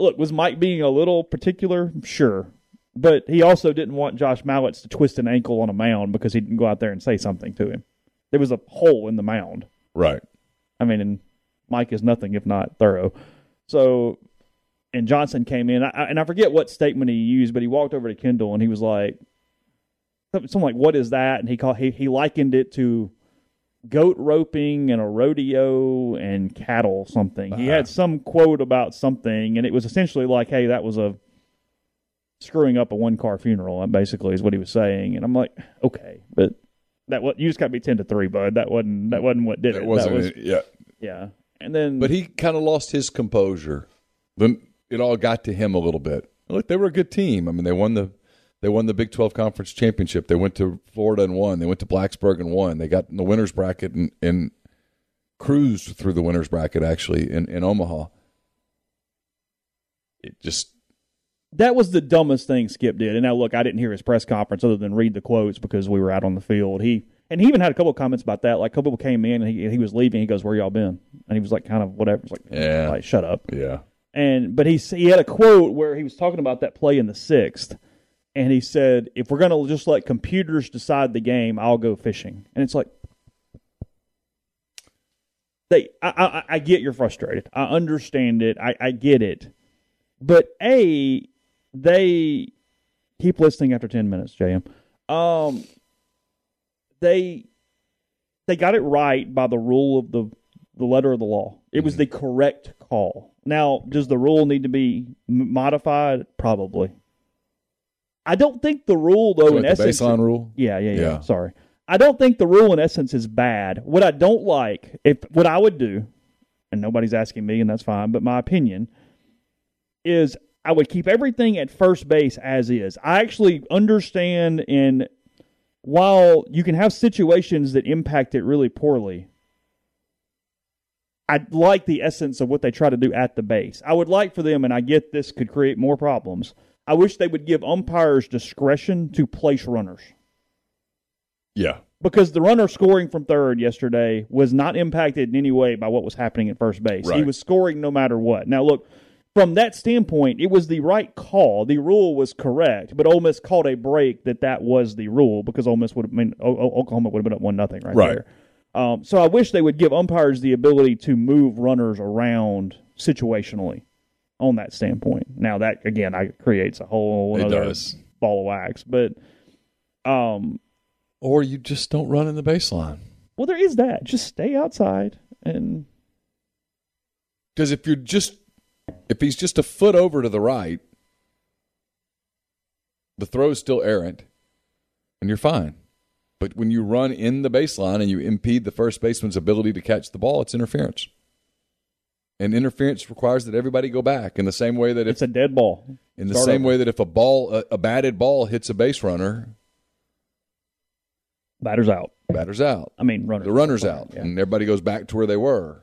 look, was Mike being a little particular? Sure, but he also didn't want Josh Mallitz to twist an ankle on a mound because he didn't go out there and say something to him. There was a hole in the mound. right I mean, and Mike is nothing if not thorough. So, and Johnson came in, I, and I forget what statement he used, but he walked over to Kendall and he was like, something like what is that? And he called he he likened it to goat roping and a rodeo and cattle something. He had some quote about something, and it was essentially like, hey, that was a screwing up a one car funeral. Basically, is what he was saying. And I'm like, okay, but that what you just got to be ten to three, bud. That wasn't that wasn't what did it. It wasn't. That was, yeah. yeah. And then, But he kind of lost his composure. Then it all got to him a little bit. Look, they were a good team. I mean, they won the they won the Big Twelve conference championship. They went to Florida and won. They went to Blacksburg and won. They got in the winners bracket and, and cruised through the winners bracket actually in, in Omaha. It just that was the dumbest thing Skip did. And now, look, I didn't hear his press conference other than read the quotes because we were out on the field. He and he even had a couple of comments about that. Like a couple people came in and he, he was leaving. He goes, "Where y'all been?" And he was like, kind of whatever. It's like, Yeah. like shut up. yeah. And but he he had a quote where he was talking about that play in the sixth, and he said, "If we're gonna just let computers decide the game, I'll go fishing." And it's like. They, I, I, I get you're frustrated. I understand it. I, I get it. But a, they keep listening after ten minutes, JM. Um, they they got it right by the rule of the the letter of the law. It was the correct call. Now, does the rule need to be modified? Probably. I don't think the rule, though, So in essence, baseline rule. yeah, yeah, yeah, Yeah. Sorry, I don't think the rule in essence is bad. What I don't like, if what I would do, and nobody's asking me, and that's fine, but my opinion is I would keep everything at first base as is. I actually understand, and while you can have situations that impact it really poorly, I like the essence of what they try to do at the base. I would like for them, and I get this could create more problems. I wish they would give umpires discretion to place runners Yeah. because the runner scoring from third yesterday was not impacted in any way by what was happening at first base. He was scoring no matter what. Now, look, from that standpoint, it was the right call. The rule was correct, but Ole Miss called a break that that was the rule because Ole Miss would have I mean Oklahoma would have been up one nothing right, Right. there. Um, so I wish they would give umpires the ability to move runners around situationally on that standpoint. Now that again, I creates a whole It other does. ball of wax, but um, Or you just don't run in the baseline. well, there is that. Just stay outside and Because if you're just if he's just a foot over to the right, the throw is still errant, and you're fine. But when you run in the baseline and you impede the first baseman's ability to catch the ball, it's interference. And interference requires that everybody go back in the same way that if it's a dead ball. in the Start same over. way that if a ball a, a batted ball hits a base runner, Batter's out. batter's out. I mean, runner. The runner's out, Yeah. and everybody goes back to where they were.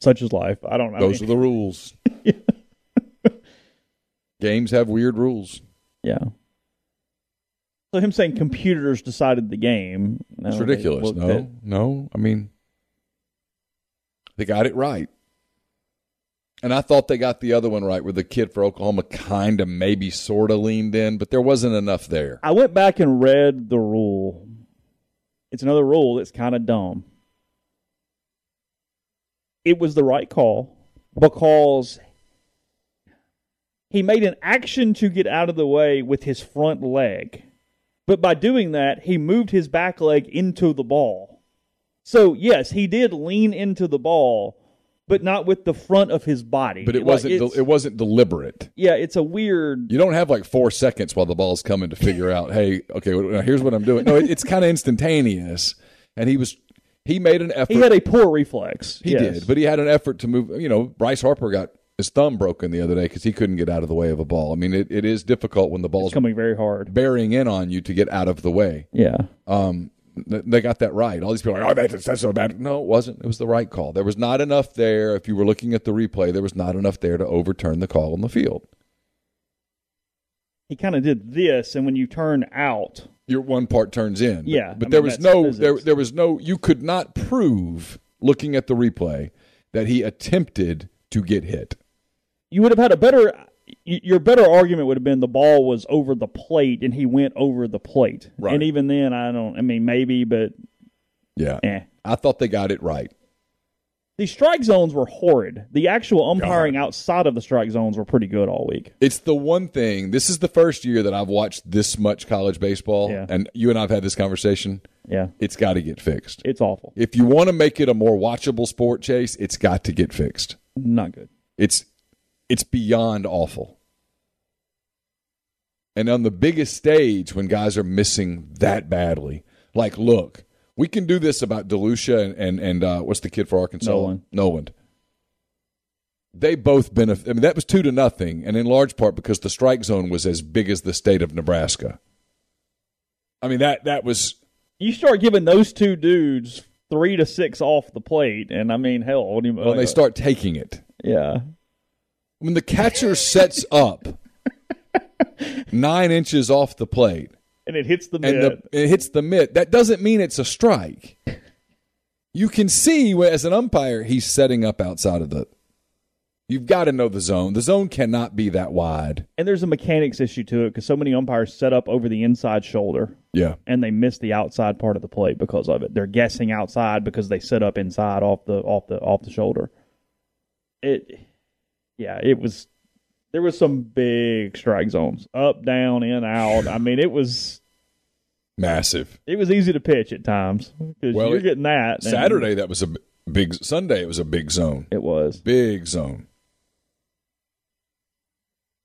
Such is life. I don't know. Those are the rules. Games have weird rules. Yeah. So him saying computers decided the game. no, It's ridiculous. No, at- no. I mean, they got it right. And I thought they got the other one right, where the kid for Oklahoma kind of maybe sort of leaned in, but there wasn't enough there. I went back and read the rule. It's another rule that's kind of dumb. It was the right call because he made an action to get out of the way with his front leg. But by doing that, he moved his back leg into the ball. So, yes, he did lean into the ball, but not with the front of his body. But it Like, wasn't. it wasn't deliberate. yeah, it's a weird. You don't have like four seconds while the ball's coming to figure out. Hey, okay, here's what I'm doing. No, it, it's kind of instantaneous. And he was. He made an effort. He had a poor reflex. He yes. did, but he had an effort to move. You know, Bryce Harper got his thumb broken the other day because he couldn't get out of the way of a ball. I mean, it, it is difficult when the it's ball's coming very hard. bearing in on you to get out of the way. Yeah. Um, they got that right. All these people are like, oh, that's, that's so bad. No, it wasn't. It was the right call. There was not enough there. If you were looking at the replay, there was not enough there to overturn the call on the field. he kind of did this, and when you turn out, Your one part turns in. But- Yeah, but I there mean, was no physics. there there was no. You could not prove looking at the replay that he attempted to get hit. you would have had a better. Your better argument would have been the ball was over the plate, and he went over the plate. Right. And even then, I don't. I mean, maybe, but Yeah, eh. I thought they got it right. The strike zones were horrid. The actual umpiring outside of the strike zones were pretty good all week. It's the one thing. This is the first year that I've watched this much college baseball, Yeah. and you and I've had this conversation. Yeah, It's got to get fixed. it's awful. If you want to make it a more watchable sport, Chase, it's got to get fixed. Not good. It's it's beyond awful. And on the biggest stage, when guys are missing that badly, like, look, we can do this about DeLucia and and, and uh, what's the kid for Arkansas? Nolan. Noland. They both benefit. I mean, that was two to nothing, and in large part because the strike zone was as big as the state of Nebraska. I mean that that was You start giving those two dudes three to six off the plate, and I mean, hell, what do you? when they start taking it. yeah. When the catcher sets up nine inches off the plate and it hits the and mid. the, it hits the mitt, that doesn't mean it's a strike. You can see as an umpire, he's setting up outside of the. You've got to know the zone. The zone cannot be that wide. and there's a mechanics issue to it because so many umpires set up over the inside shoulder Yeah. and they miss the outside part of the plate because of it. They're guessing outside because they set up inside off the off the off the shoulder. It, yeah, it was. There was some big strike zones, up, down, in, out. I mean, it was Massive. it was easy to pitch at times because Well, you're getting that Saturday, that was a big. Sunday, it was a big zone. It was Big zone.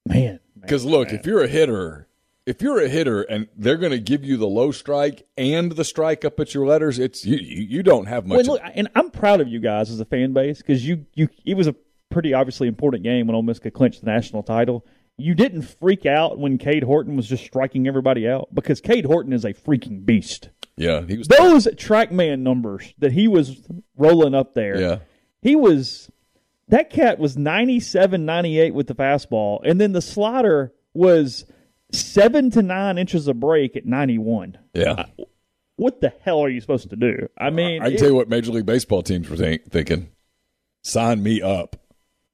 man. Because look, if you're a hitter, if you're a hitter and they're going to give you the low strike and the strike up at your letters, it's you. You, you don't have much. Well, look, and I'm proud of you guys as a fan base because you, you, it was a pretty obviously important game when Ole Miss could clinch the national title. You didn't freak out when Cade Horton was just striking everybody out because Cade Horton is a freaking beast. yeah, he was. Those TrackMan numbers that he was rolling up there, Yeah, he was that cat was 97 98 with the fastball and then the slider was 7 to 9 inches of break at 91 yeah. what the hell are you supposed to do i mean I can it- tell you what Major League Baseball teams were think, thinking. Sign me up.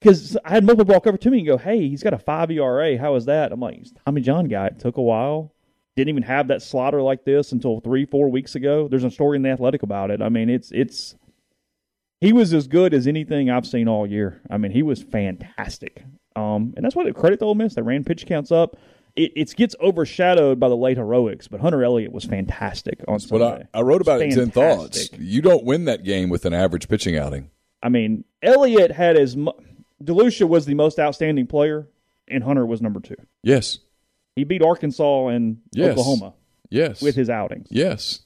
Because I had multiple walk over to me and go, "Hey, he's got a five ERA. How is that?" I'm like, "Tommy John guy. It took a while. Didn't even have that slider like this until three, four weeks ago. There's a story in the Athletic about it. I mean, it's it's he was as good as anything I've seen all year. I mean, he was fantastic. Um, and that's what it credit to Ole Miss. They ran pitch counts up. It, it gets overshadowed by the late heroics, but Hunter Elliott was fantastic on But Sunday. I, I wrote about it in Ten Thoughts. You don't win that game with an average pitching outing. I mean, Elliott had as mu- DeLucia was the most outstanding player, and Hunter was number two. Yes. He beat Arkansas and Yes. Oklahoma Yes. with his outings. Yes.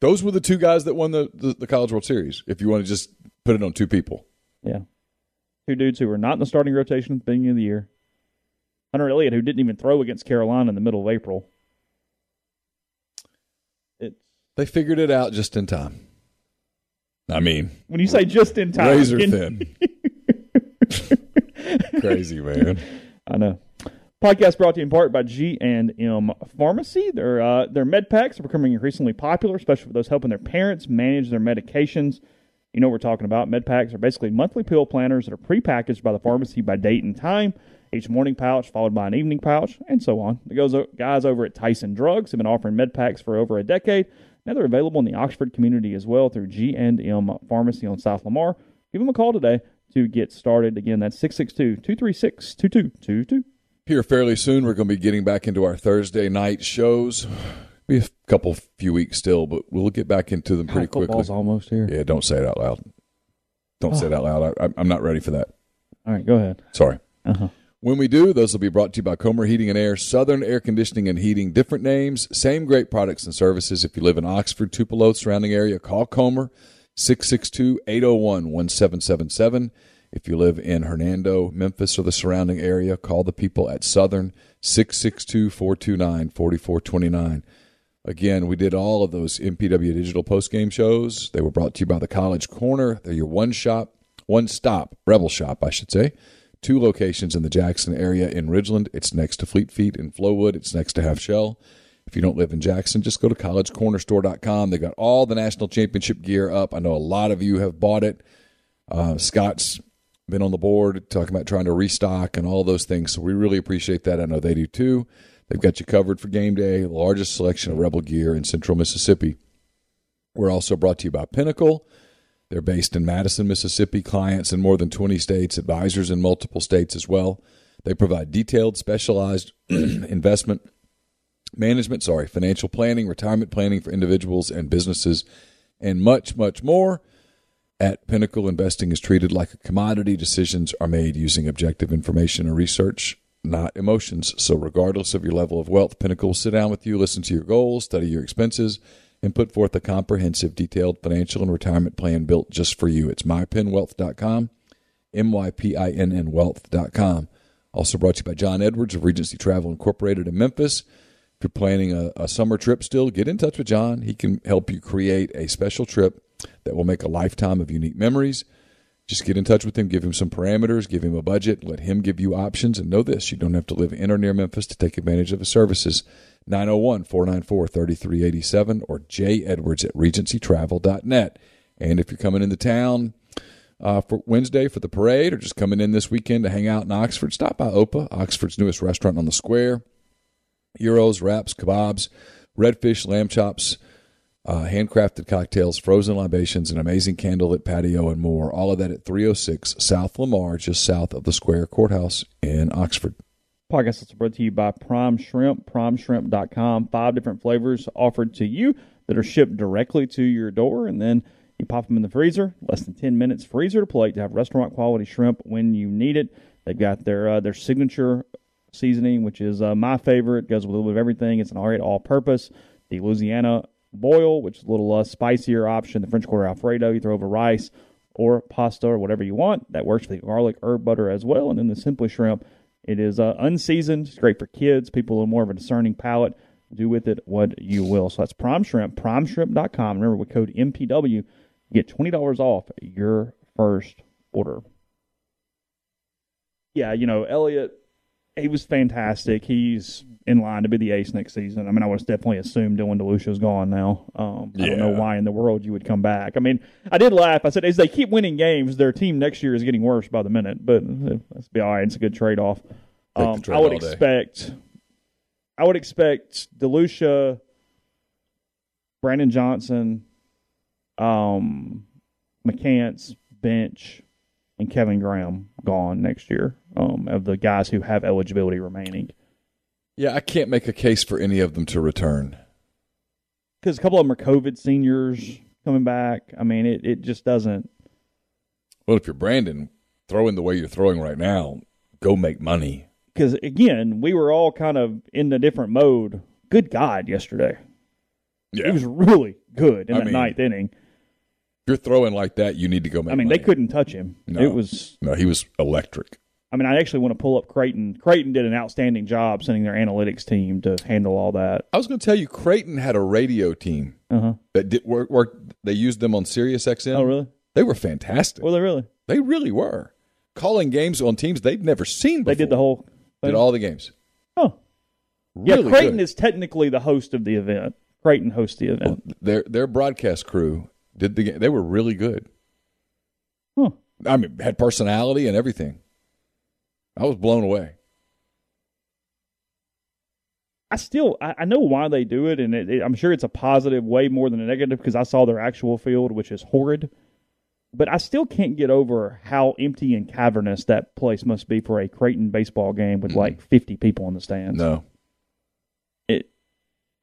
Those were the two guys that won the, the, the College World Series, if you want to just put it on two people. Yeah. Two dudes who were not in the starting rotation at the beginning of the year. Hunter Elliott, who didn't even throw against Carolina in the middle of April. It's They figured it out just in time. I mean, when you say just in time. razor thin. Crazy, man. I know. Podcast brought to you in part by G and M Pharmacy. Their uh, their med packs are becoming increasingly popular, especially for those helping their parents manage their medications. You know what we're talking about. Med packs are basically monthly pill planners that are prepackaged by the pharmacy by date and time. Each morning pouch followed by an evening pouch, and so on. The guys over at Tyson Drugs have been offering med packs for over a decade. Now they're available in the Oxford community as well through G and M Pharmacy on South Lamar. Give them a call today to get started. Again, that's 662-236-2222. Here fairly soon, we're going to be getting back into our Thursday night shows. Be a couple few weeks still, but we'll get back into them pretty quickly. Football's almost here. Yeah, don't say it out loud. Don't say it out loud. I, I'm not ready for that. All right, go ahead. Sorry. Uh-huh. When we do, those will be brought to you by Comer Heating and Air, Southern Air Conditioning and Heating. Different names, same great products and services. If you live in Oxford, Tupelo, surrounding area, call Comer 662 801 1777. If you live in Hernando, Memphis, or the surrounding area, call the people at Southern 662 429 4429. Again, we did all of those MPW digital post-game shows. They were brought to you by the College Corner. They're your one shop, one stop, Rebel Shop, I should say. Two locations in the Jackson area in Ridgeland. It's next to Fleet Feet in Flowwood. It's next to Half Shell. If you don't live in Jackson, just go to collegecornerstore.com. They got all the national championship gear up. I know a lot of you have bought it. Uh, Scott's been on the board talking about trying to restock and all those things. So we really appreciate that. I know they do too. They've got you covered for game day, largest selection of Rebel gear in central Mississippi. We're also brought to you by Pinnacle. They're based in Madison, Mississippi, clients in more than 20 states, advisors in multiple states as well. They provide detailed, specialized investment management, sorry, financial planning, retirement planning for individuals and businesses, and much, much more. At Pinnacle, investing is treated like a commodity. Decisions are made using objective information and research, not emotions. So, regardless of your level of wealth, Pinnacle will sit down with you, listen to your goals, study your expenses, and put forth a comprehensive, detailed financial and retirement plan built just for you. It's mypinnwealth.com, M Y P I N N wealth.com. Also brought to you by John Edwards of Regency Travel Incorporated in Memphis. If you're planning a, a summer trip still, get in touch with John. He can help you create a special trip that will make a lifetime of unique memories. Just get in touch with him, give him some parameters, give him a budget, let him give you options, and know this you don't have to live in or near Memphis to take advantage of his services. 901 494 3387 or jedwards at regencytravel.net. And if you're coming into town uh, for Wednesday for the parade or just coming in this weekend to hang out in Oxford, stop by Opa, Oxford's newest restaurant on the square. Gyros, wraps, kebabs, redfish, lamb chops, uh, handcrafted cocktails, frozen libations, an amazing candlelit patio, and more. All of that at 306 South Lamar, just south of the Square Courthouse in Oxford. Podcast is brought to you by Prime Shrimp, primeshrimp.com. Five different flavors offered to you that are shipped directly to your door, and then you pop them in the freezer. Less than 10 minutes, freezer to plate to have restaurant quality shrimp when you need it. They've got their uh, their signature seasoning, which is uh, my favorite. Goes with a little bit of everything. It's an all right all purpose. The Louisiana boil, which is a little uh, spicier option. The French Quarter Alfredo, you throw over rice or pasta or whatever you want. That works for the garlic herb butter as well. And then the Simply Shrimp, it is uh, unseasoned. It's great for kids, people with more of a discerning palate. Do with it what you will. So that's Prime Shrimp, primeshrimp.com. Remember, with code MPW, get $20 off your first order. Yeah, you know, Elliot, he was fantastic. He's in line to be the ace next season. I mean, I would definitely assume Dylan DeLucia's gone now. Um, I don't know why in the world you would come back. I mean, I did laugh. I said, as they keep winning games, their team next year is getting worse by the minute, but uh, let's be all right. It's a good trade off. Um, I would expect, I would expect DeLucia, Brandon Johnson, um, McCants, Bench, and Kevin Graham gone next year um, of the guys who have eligibility remaining. Yeah, I can't make a case for any of them to return. Because a couple of them are COVID seniors coming back. I mean, it, it just doesn't. Well, if you're Brandon, throwing the way you're throwing right now, go make money. Because again, we were all kind of in a different mode. Good God, yesterday Yeah. he was really good in I that mean, ninth inning. You're throwing like that, you need to go make I mean, money. they couldn't touch him. No. It was. No, he was electric. I mean, I actually want to pull up Creighton. Creighton did an outstanding job sending their analytics team to handle all that. I was going to tell you, Creighton had a radio team Uh huh. that did work. work they used them on Sirius XM. Oh, really? They were fantastic. Were they really? They really were calling games on teams they'd never seen. Before. They did the whole. did all the games. Oh, really yeah. Creighton good. is technically the host of the event. Creighton hosts the event. their their broadcast crew did the game. They were really good. Huh. I mean, had personality and everything. I was blown away. I still I, I know why they do it, and it, it, I'm sure it's a positive way more than a negative because I saw their actual field, which is horrid. But I still can't get over how empty and cavernous that place must be for a Creighton baseball game with like 50 people in the stands. No,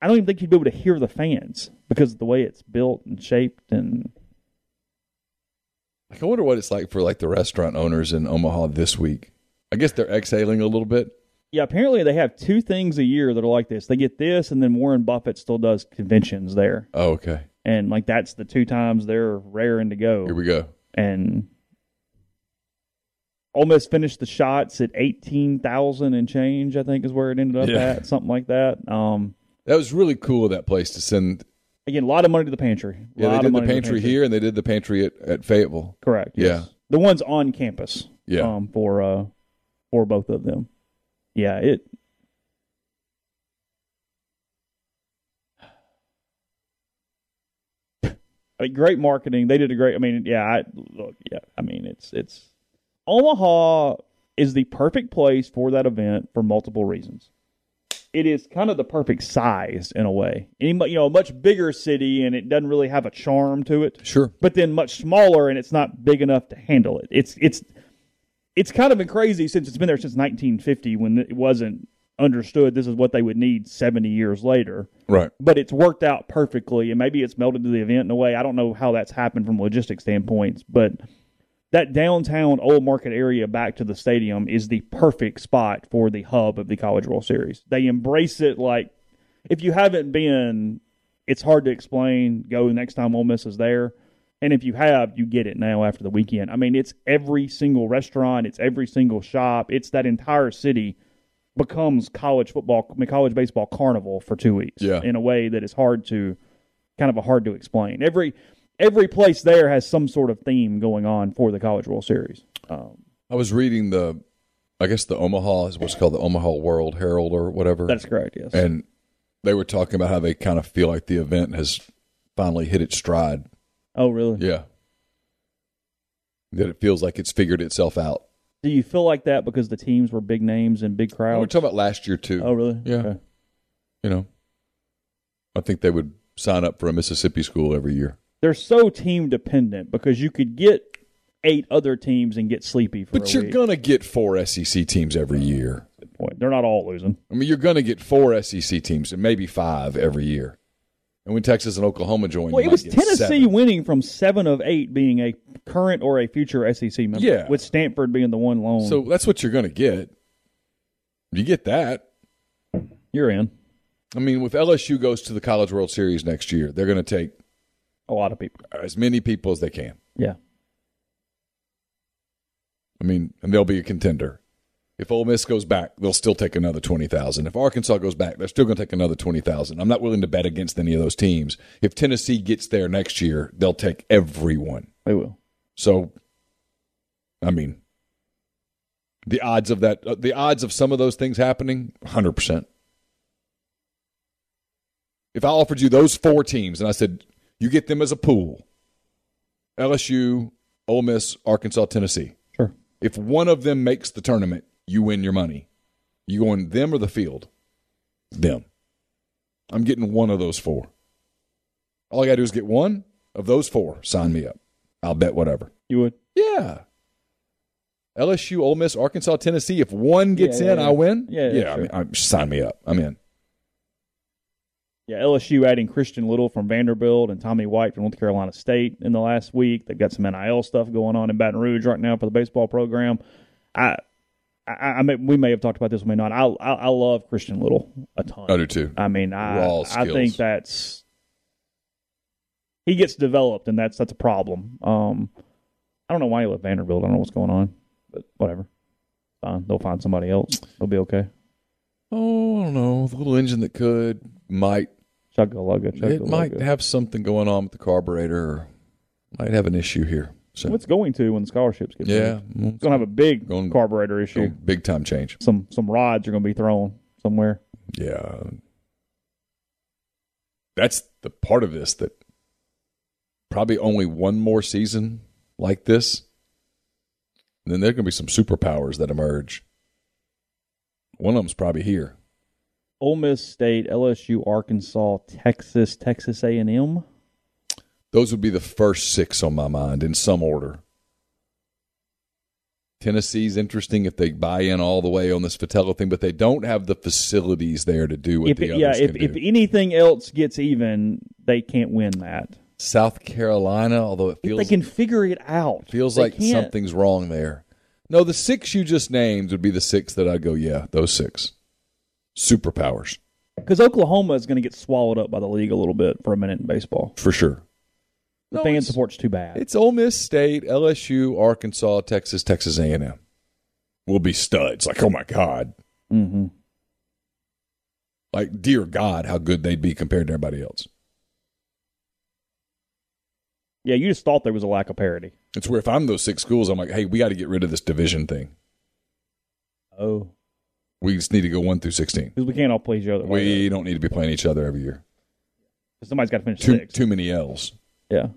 I don't even think you'd be able to hear the fans because of the way it's built and shaped. And like I wonder what it's like for like the restaurant owners in Omaha this week. I guess they're exhaling a little bit. yeah, apparently they have two things a year that are like this. They get this, and then Warren Buffett still does conventions there, Oh, okay. and like that's the two times they're raring to go. Here we go. and almost finished the shots at eighteen thousand and change. I think is where it ended up Yeah. at, something like that. Um, That was really cool of that place to send. again, a lot of money to the pantry. Yeah, they did the money to pantry here and they did the pantry at, at Fayetteville. Correct. Yeah. yes. the ones on campus. Yeah. um, for uh, for both of them. Yeah, it. I mean, great marketing. They did a great. I mean, yeah. I look. Yeah. I mean, it's it's Omaha is the perfect place for that event for multiple reasons. It is kind of the perfect size in a way. Any, you know, a much bigger city, and it doesn't really have a charm to it Sure. but then much smaller and it's not big enough to handle it. It's it's it's kind of been crazy since it's been there since 1950 when it wasn't understood this is what they would need 70 years later. Right. But it's worked out perfectly and maybe it's melded to the event in a way. I don't know how that's happened from a logistic standpoints, but that downtown old market area back to the stadium is the perfect spot for the hub of the College World Series. They embrace it like if you haven't been, it's hard to explain. Go next time Ole Miss is there. And if you have, you get it now after the weekend. I mean, it's every single restaurant, it's every single shop, it's that entire city becomes college football, I mean, college baseball carnival for two weeks. Yeah. In a way that is hard to, kind of a hard to explain. Every every place there has some sort of theme going on for the College World Series. Um, I was reading the, I guess the Omaha is what's called the Omaha World Herald or whatever. that's correct. Yes. and they were talking about how they kind of feel like the event has finally hit its stride. oh, really? Yeah. That it feels like it's figured itself out. Do you feel like that because the teams were big names and big We crowds? We're talking about last year too. oh, really? Yeah. Okay. You know, I think they would sign up for a Mississippi school every year. They're so team dependent because you could get eight other teams and get sleepy for But you're week. gonna get four SEC teams every year. Good Point. They're not all losing. I mean, you're gonna get four SEC teams and maybe five every year. And when Texas and Oklahoma join, Well, it was Tennessee seven. winning from seven of eight being a current or a future SEC member. Yeah. With Stanford being the one lone. So that's what you're gonna get. You get that. you're in. I mean, if LSU goes to the College World Series next year, they're going to take A lot of people. as many people as they can. Yeah. I mean, and they'll be a contender. If Ole Miss goes back, they'll still take another twenty thousand. If Arkansas goes back, they're still going to take another twenty thousand. I'm not willing to bet against any of those teams. If Tennessee gets there next year, they'll take everyone. They will. So, I mean, the odds of that, uh, the odds of some of those things happening, hundred percent. If I offered you those four teams and I said you get them as a pool, LSU, Ole Miss, Arkansas, Tennessee. Sure. If one of them makes the tournament, you win your money. You going them or the field? Them. I'm getting one of those four. All I got to do is get one of those four. Sign me up. I'll bet whatever. You would? Yeah. LSU, Ole Miss, Arkansas, Tennessee. If one gets Yeah, yeah, in, yeah. I win. Yeah, yeah, yeah. I mean, I, sign me up. I'm in. Yeah, LSU adding Christian Little from Vanderbilt and Tommy White from North Carolina State in the last week. They've got some NIL stuff going on in Baton Rouge right now for the baseball program. I, I, I may, we may have talked about this, we may not. I, I, I love Christian Little a ton. I do too. I mean, I, I think that's he gets developed, and that's that's a problem. Um, I don't know why he left Vanderbilt. I don't know what's going on, but whatever. Fine, they'll find somebody else. They'll be okay. Oh, I don't know. The little engine that could might Chugga lugga, chugga it might have something going on with the carburetor. Or might have an issue here. So What's going to when the scholarships get yeah? It's going to have a big Going- carburetor issue. big time change. Some some rods are going to be thrown somewhere. Yeah. That's the part of this that probably only one more season like this. And then there are going to be some superpowers that emerge. One of them's probably here. Ole Miss State, LSU, Arkansas, Texas, Texas A and M. Those would be the first six on my mind in some order. Tennessee's interesting if they buy in all the way on this Vitello thing, but they don't have the facilities there to do what If the it- yeah, others if can if anything else gets even, they can't win that. South Carolina, although it If feels they can figure it out. Feels They like can't. something's wrong there. No, the six you just named would be the six that I'd go, yeah, those six. Superpowers, because Oklahoma is going to get swallowed up by the league a little bit for a minute in baseball. for sure. The No, fan support's too bad. It's Ole Miss State, LSU, Arkansas, Texas, Texas A&M. Will be studs. Like, oh my God. hmm Like, dear God, how good they'd be compared to everybody else. Yeah, you just thought there was a lack of parity. It's where if I'm those six schools, I'm like, hey, we got to get rid of this division thing. Oh, We just need to go one through 16. because we can't all play each other. We don't need to be playing each other every year. somebody's got to finish Too, six. too many L's. Yeah.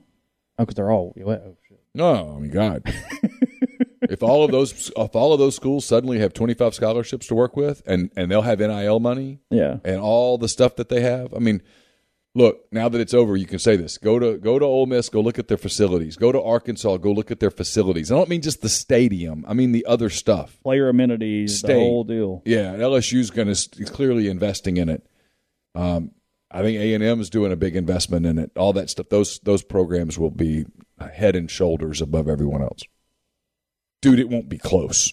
Oh, because they're all. Oh, shit. No, I mean God. if all of those if all of those schools suddenly have 25 scholarships to work with and and they'll have NIL money Yeah. and all the stuff that they have, I mean, look, now that it's over, you can say this. Go to go to Ole Miss, go look at their facilities. Go to Arkansas, go look at their facilities. I don't mean just the stadium. I mean the other stuff. Player amenities, State. the whole deal. Yeah, LSU's going to clearly investing in it. Um, I think A and M is doing a big investment in it. All that stuff. Those those programs will be head and shoulders above everyone else. Dude, it won't be close.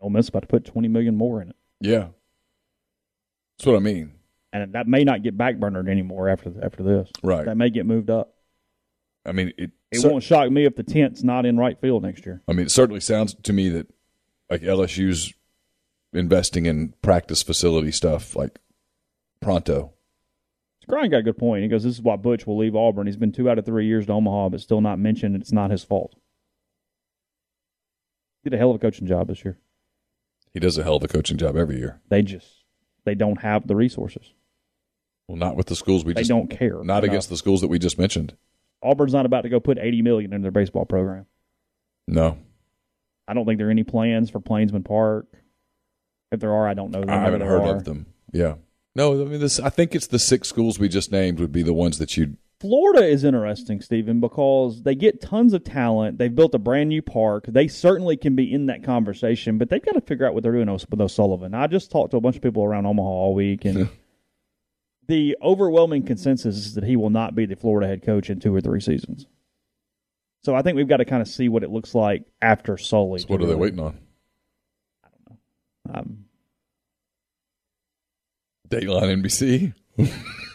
Ole Miss is about to put twenty million more in it, Yeah, that's what I mean. and that may not get backburnered anymore after after this. Right. That may get moved up. I mean, it. It cer- won't shock me if the tent's not in right field next year. I mean, it certainly sounds to me that like LSU's investing in practice facility stuff like pronto. Grind got a good point. He goes, "This is why Butch will leave Auburn. He's been two out of three years to Omaha, but still not mentioned. It's not his fault. Did a hell of a coaching job this year. He does a hell of a coaching job every year. They just they don't have the resources. Well, not with the schools we They just don't care. not against the schools that we just mentioned. Auburn's not about to go put eighty million in their baseball program. No, I don't think there are any plans for Plainsman Park. If there are, I don't know. I haven't heard are. of them. Yeah. No, I mean this. I think it's the six schools we just named would be the ones that you'd. Florida is interesting, Stephen, because they get tons of talent. They've built a brand new park. They certainly can be in that conversation, but they've got to figure out what they're doing with O'Sullivan. I just talked to a bunch of people around Omaha all week, and the overwhelming consensus is that he will not be the Florida head coach in two or three seasons. So I think we've got to kind of see what it looks like after Sully. So what are they waiting on? I don't know. Um, Dateline NBC.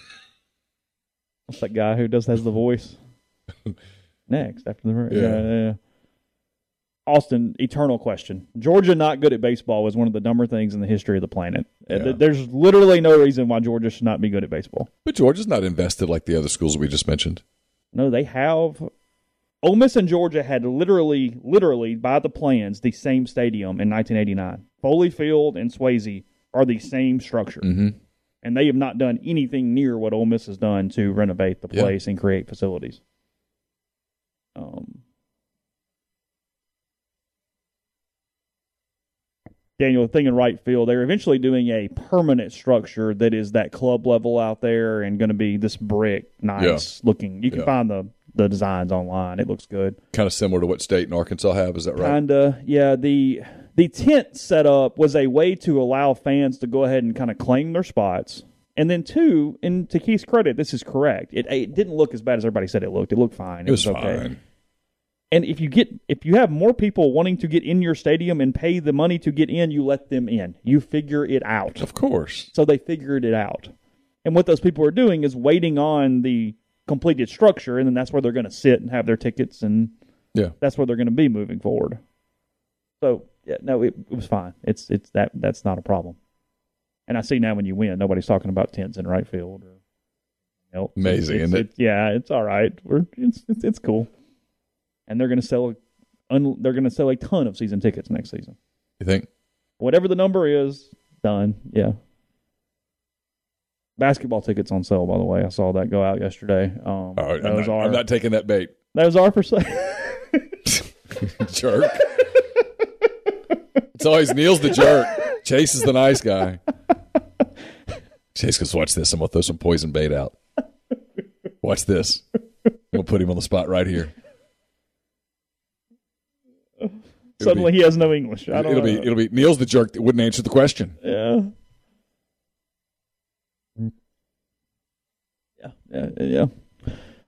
what's that guy who does has the voice? Next after the Yeah. yeah, yeah. Austin, eternal question. Georgia not good at baseball was one of the dumber things in the history of the planet. Uh, Yeah. There's literally no reason why Georgia should not be good at baseball. But Georgia's not invested like the other schools we just mentioned. No, they have. Ole Miss and Georgia had literally, literally by the plans, the same stadium in 1989. Foley Field and Swayze are the same structure, Mm-hmm. And they have not done anything near what Ole Miss has done to renovate the Yeah. place and create facilities. Um, Daniel, thing in right field, they're eventually doing a permanent structure that is that club level out there and going to be this brick, nice looking. You can Yeah. find the the designs online. It looks good. Kind of similar to what State and Arkansas have. Is that right? Kinda, yeah. The The tent setup was a way to allow fans to go ahead and kind of claim their spots. And then two, and to Keith's credit, this is correct. It, it didn't look as bad as everybody said it looked. It looked fine. It was okay. fine. And if you get if you have more people wanting to get in your stadium and pay the money to get in, you let them in. You figure it out. Of course. So they figured it out. And what those people are doing is waiting on the completed structure, and then that's where they're going to sit and have their tickets, and Yeah. that's where they're going to be moving forward. So yeah, no, it, it was fine. It's it's that that's not a problem. And I see now when you win, nobody's talking about tents in right field or else. Amazing, It's- isn't it? it's- Yeah, it's all right. We're it's it's, it's cool. And they're going to sell un, they're going to sell a ton of season tickets next season. You think? Whatever the number is, done. Yeah. Basketball tickets on sale, by the way. I saw that go out yesterday. Um, right. I'm not, are I'm not taking that bait. those are for sale. jerk. It's always Neil's the jerk. Chase is the nice guy. Chase goes, watch this. I'm to throw some poison bait out. Watch this. We'll put him on the spot right here. Suddenly, be- he has no English. I don't It'll be know. it'll be Neil's the jerk that wouldn't answer the question. yeah. Yeah, yeah, yeah.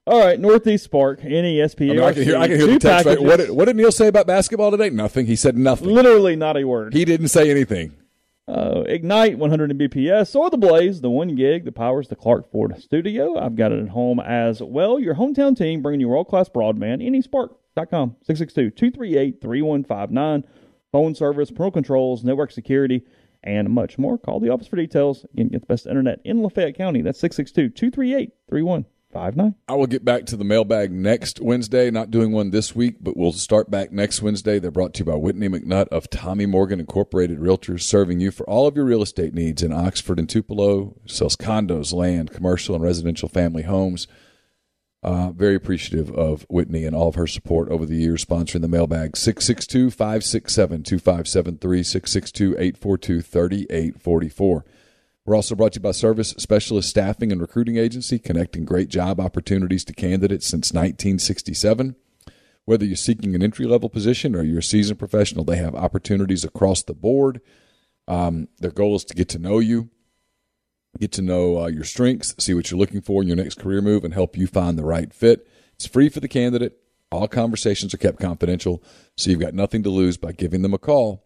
All right, Northeast Spark, NESP. I, mean, I can hear I can hear the text. Right? What did, what did Neil say about basketball today? Nothing. He said nothing. Literally not a word. He didn't say anything. Uh, Ignite 100 Mbps or the Blaze, the one gig that powers the Clark Ford studio. I've got it at home as well. Your hometown team bringing you world class broadband. NESpark.com 662 238 3159. Phone service, parental controls, network security, and much more. Call the office for details. Again, get the best internet in Lafayette County. That's 662 238 3159. I will get back to the mailbag next Wednesday. Not doing one this week, but we'll start back next Wednesday. They're brought to you by Whitney McNutt of Tommy Morgan Incorporated Realtors, serving you for all of your real estate needs in Oxford and Tupelo. Sells condos, land, commercial, and residential family homes. Uh, very appreciative of Whitney and all of her support over the years sponsoring the mailbag. 662 567 2573 662 842 3844. We're also brought to you by Service Specialist Staffing and Recruiting Agency, connecting great job opportunities to candidates since 1967. Whether you're seeking an entry level position or you're a seasoned professional, they have opportunities across the board. Um, their goal is to get to know you, get to know uh, your strengths, see what you're looking for in your next career move, and help you find the right fit. It's free for the candidate. All conversations are kept confidential, so you've got nothing to lose by giving them a call.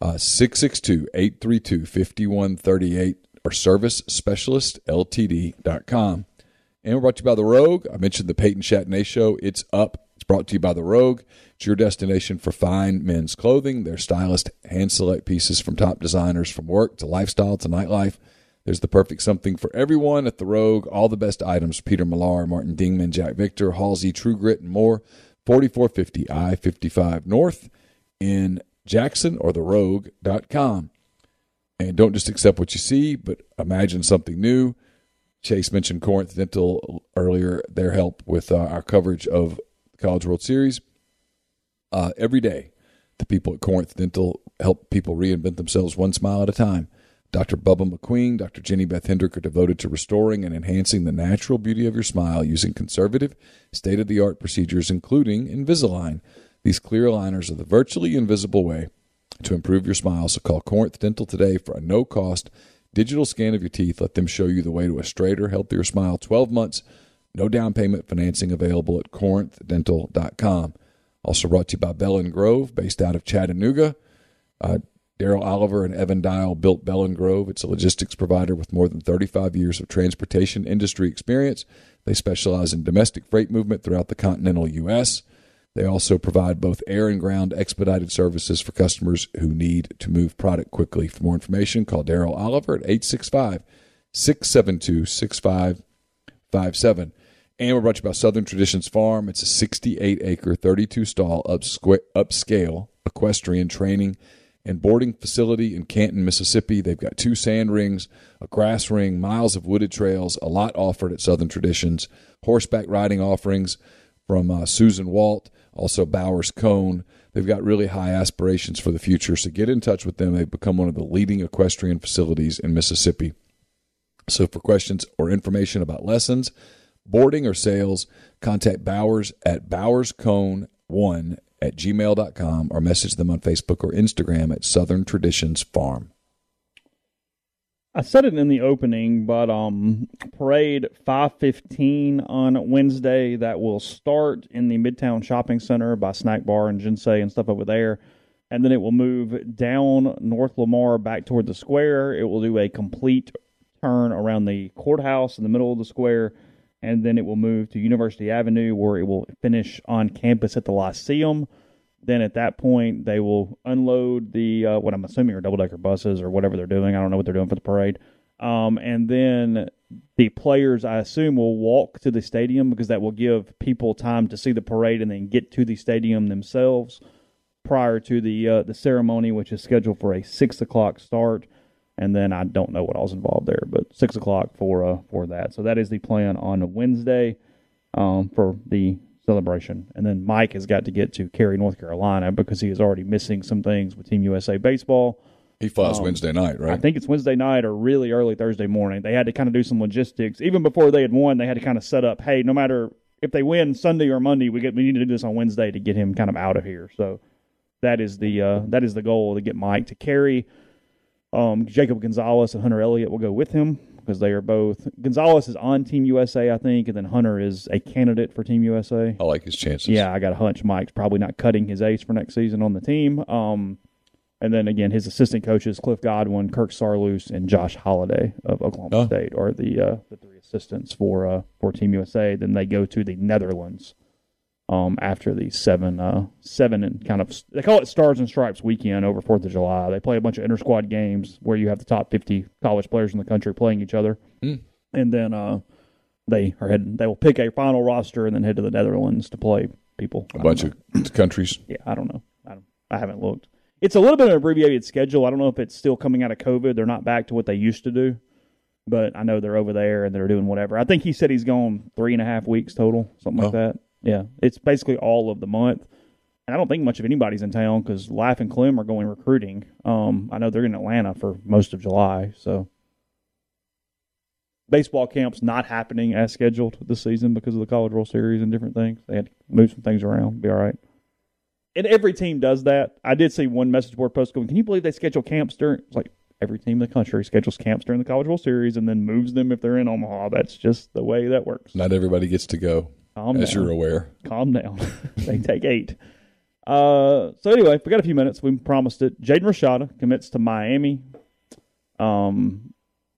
Uh, 662 832 5138 or servicespecialistltd.com. And we're brought to you by The Rogue. I mentioned the Peyton Chatagnier show. It's up. It's brought to you by The Rogue. It's your destination for fine men's clothing. Their stylist hand select pieces from top designers from work to lifestyle to nightlife. There's the perfect something for everyone at The Rogue. All the best items Peter Millar, Martin Dingman, Jack Victor, Halsey, True Grit, and more. 4450 I 55 North in Jackson or therogue.com. And don't just accept what you see, but imagine something new. Chase mentioned Corinth Dental earlier, their help with uh, our coverage of the College World Series. Uh, every day, the people at Corinth Dental help people reinvent themselves one smile at a time. Dr. Bubba McQueen, Dr. Jenny Beth Hendrick are devoted to restoring and enhancing the natural beauty of your smile using conservative, state of the art procedures, including Invisalign. These clear aligners are the virtually invisible way to improve your smile. So call Corinth Dental today for a no cost digital scan of your teeth. Let them show you the way to a straighter, healthier smile. 12 months, no down payment financing available at corinthdental.com. Also brought to you by Bell and Grove, based out of Chattanooga. Uh, Daryl Oliver and Evan Dial built Bell and Grove. It's a logistics provider with more than 35 years of transportation industry experience. They specialize in domestic freight movement throughout the continental U.S. They also provide both air and ground expedited services for customers who need to move product quickly. For more information, call Daryl Oliver at 865 672 6557. And we're brought to you by Southern Traditions Farm. It's a 68 acre, 32 stall upscale equestrian training and boarding facility in Canton, Mississippi. They've got two sand rings, a grass ring, miles of wooded trails, a lot offered at Southern Traditions, horseback riding offerings from uh, Susan Walt, also Bowers Cone. They've got really high aspirations for the future, so get in touch with them. They've become one of the leading equestrian facilities in Mississippi. So for questions or information about lessons, boarding, or sales, contact Bowers at bowerscone1 at gmail.com or message them on Facebook or Instagram at Southern Traditions Farm. I said it in the opening, but um, parade five fifteen on Wednesday. That will start in the Midtown Shopping Center by Snack Bar and Jinsei and stuff over there, and then it will move down North Lamar back toward the square. It will do a complete turn around the courthouse in the middle of the square, and then it will move to University Avenue, where it will finish on campus at the Lyceum. Then at that point, they will unload the uh, what I'm assuming are double decker buses or whatever they're doing. I don't know what they're doing for the parade. Um, and then the players, I assume, will walk to the stadium because that will give people time to see the parade and then get to the stadium themselves prior to the uh, the ceremony, which is scheduled for a six o'clock start. And then I don't know what all's involved there, but six o'clock for uh, for that. So that is the plan on Wednesday um, for the celebration. And then Mike has got to get to Cary, North Carolina, because he is already missing some things with Team USA baseball. He flies Um, Wednesday night, right? I think it's Wednesday night or really early Thursday morning. They had to kind of do some logistics. Even before they had won, they had to kind of set up, hey, no matter if they win Sunday or Monday, we get we need to do this on Wednesday to get him kind of out of here. So that is the uh, that is the goal to get Mike to Cary. Um, Jacob Gonzalez and Hunter Elliott will go with him because they are both Gonzalez is on Team USA, I think, and then Hunter is a candidate for Team USA. I like his chances. Yeah, I got a hunch Mike's probably not cutting his ace for next season on the team. Um, and then again, his assistant coaches Cliff Godwin, Kirk Saarloos, and Josh Holliday of Oklahoma Oh. State are the uh, the three assistants for uh, for Team USA. Then they go to the Netherlands um, after the seven uh, seven and kind of they call it Stars and Stripes weekend over Fourth of July. They play a bunch of inter squad games where you have the top fifty college players in the country playing each other, Hmm. and then uh, they are heading. They will pick a final roster and then head to the Netherlands to play people. A bunch of countries. Yeah, I don't know. I don't. I haven't looked. It's a little bit of an abbreviated schedule. I don't know if it's still coming out of COVID. They're not back to what they used to do, but I know they're over there and they're doing whatever. I think he said he's gone three and a half weeks total, something like Oh. that. Yeah, it's basically all of the month. And I don't think much of anybody's in town because Life and Clem are going recruiting. Um, I know they're in Atlanta for most of July, so baseball camp's not happening as scheduled this season because of the College World Series and different things. They had to move some things around. Be all right. And every team does that. I did see one message board post going, "Can you believe they schedule camps during?" It's like every team in the country schedules camps during the College World Series and then moves them if they're in Omaha. That's just the way that works. Not everybody gets to go, Calm as down you're aware. calm down. they take eight. Uh, so anyway, we got a few minutes. We promised it. Jaden Rashada commits to Miami. Um,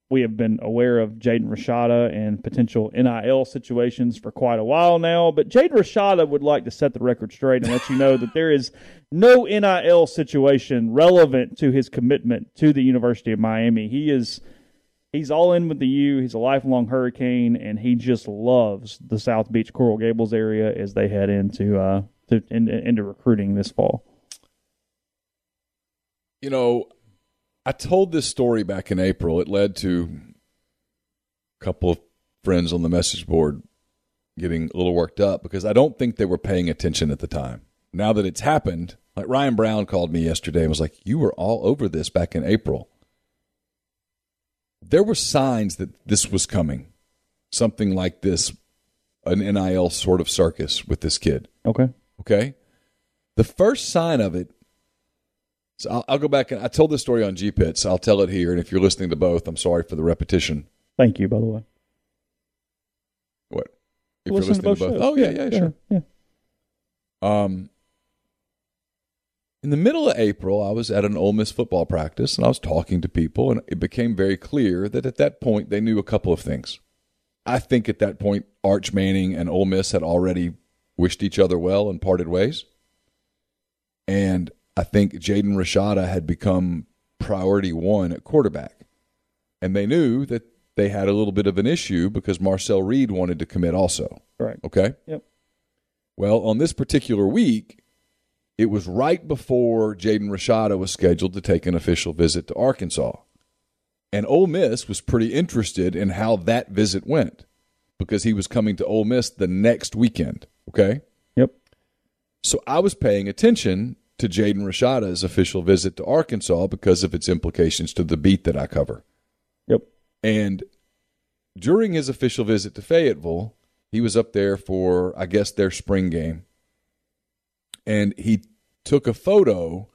we have been aware of Jaden Rashada and potential NIL situations for quite a while now, but Jaden Rashada would like to set the record straight and let you know that there is no NIL situation relevant to his commitment to the University of Miami. He is he's all in with the U. He's a lifelong Hurricane, and he just loves the South Beach Coral Gables area as they head into uh to, in, into recruiting this fall. You know, I told this story back in April. It led to a couple of friends on the message board getting a little worked up because I don't think they were paying attention at the time. Now that it's happened, like Ryan Brown called me yesterday and was like, You were all over this back in April. There were signs that this was coming. Something like this, an NIL sort of circus with this kid. Okay. Okay. The first sign of it. So I'll, I'll go back and I told this story on G Pits. I'll tell it here. And if you're listening to both, I'm sorry for the repetition. Thank you, by the way. What? If Listen you're listening to both shows. Oh yeah, yeah, sure. Yeah. Um, in the middle of April, I was at an Ole Miss football practice and I was talking to people, and it became very clear that at that point they knew a couple of things. I think at that point, Arch Manning and Ole Miss had already wished each other well and parted ways. And I think Jaden Rashada had become priority one at quarterback. And they knew that they had a little bit of an issue because Marcel Reed wanted to commit also. Right. Okay. Yep. Well, on this particular week, it was right before Jaden Rashada was scheduled to take an official visit to Arkansas. And Ole Miss was pretty interested in how that visit went because he was coming to Ole Miss the next weekend. Okay. Yep. So I was paying attention to Jaden Rashada's official visit to Arkansas because of its implications to the beat that I cover. Yep. And during his official visit to Fayetteville, he was up there for, I guess, their spring game. And he took a photo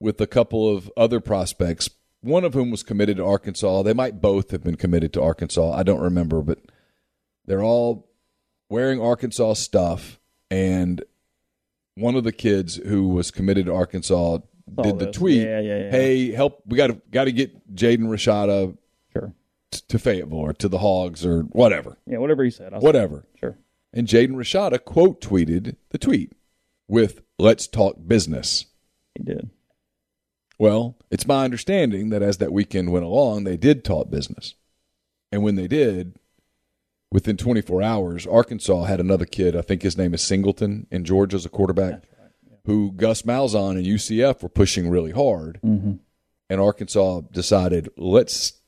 with a couple of other prospects, one of whom was committed to Arkansas. They might both have been committed to Arkansas. I don't remember, but they're all wearing Arkansas stuff. And one of the kids who was committed to Arkansas did the this. tweet, Yeah, yeah, yeah. "Hey, help! We got to got to get Jaden Rashada Sure. t- to Fayetteville or to the Hogs or whatever, Yeah, whatever he said. I'll whatever." Sure. And Jaden Rashada quote tweeted the tweet with "Let's talk business." He did. Well, it's my understanding that as that weekend went along, they did talk business. And when they did, within 24 hours, Arkansas had another kid, I think his name is Singleton in Georgia as a quarterback, who Gus Malzahn and UCF were pushing really hard. Mhm. And Arkansas decided, let's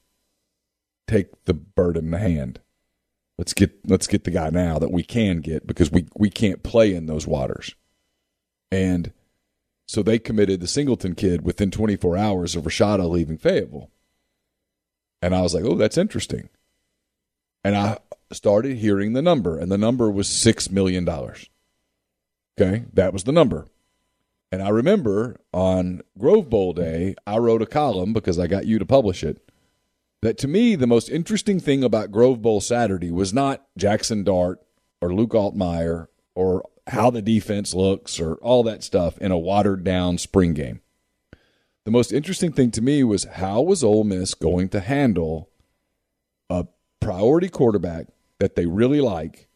take the bird in the hand. Let's get let's get the guy now that we can get because we we can't play in those waters. And so they committed the Singleton kid within 24 hours of Rashada leaving Fayetteville. And I was like, oh, that's interesting. And I started hearing the number, and the number was $6 million. Okay, that was the number. And I remember on Grove Bowl Day, I wrote a column because I got you to publish it. That to me, the most interesting thing about Grove Bowl Saturday was not Jackson Dart or Luke Altmyer or how the defense looks or all that stuff in a watered down spring game. The most interesting thing to me was how was Ole Miss going to handle a priority quarterback that they really like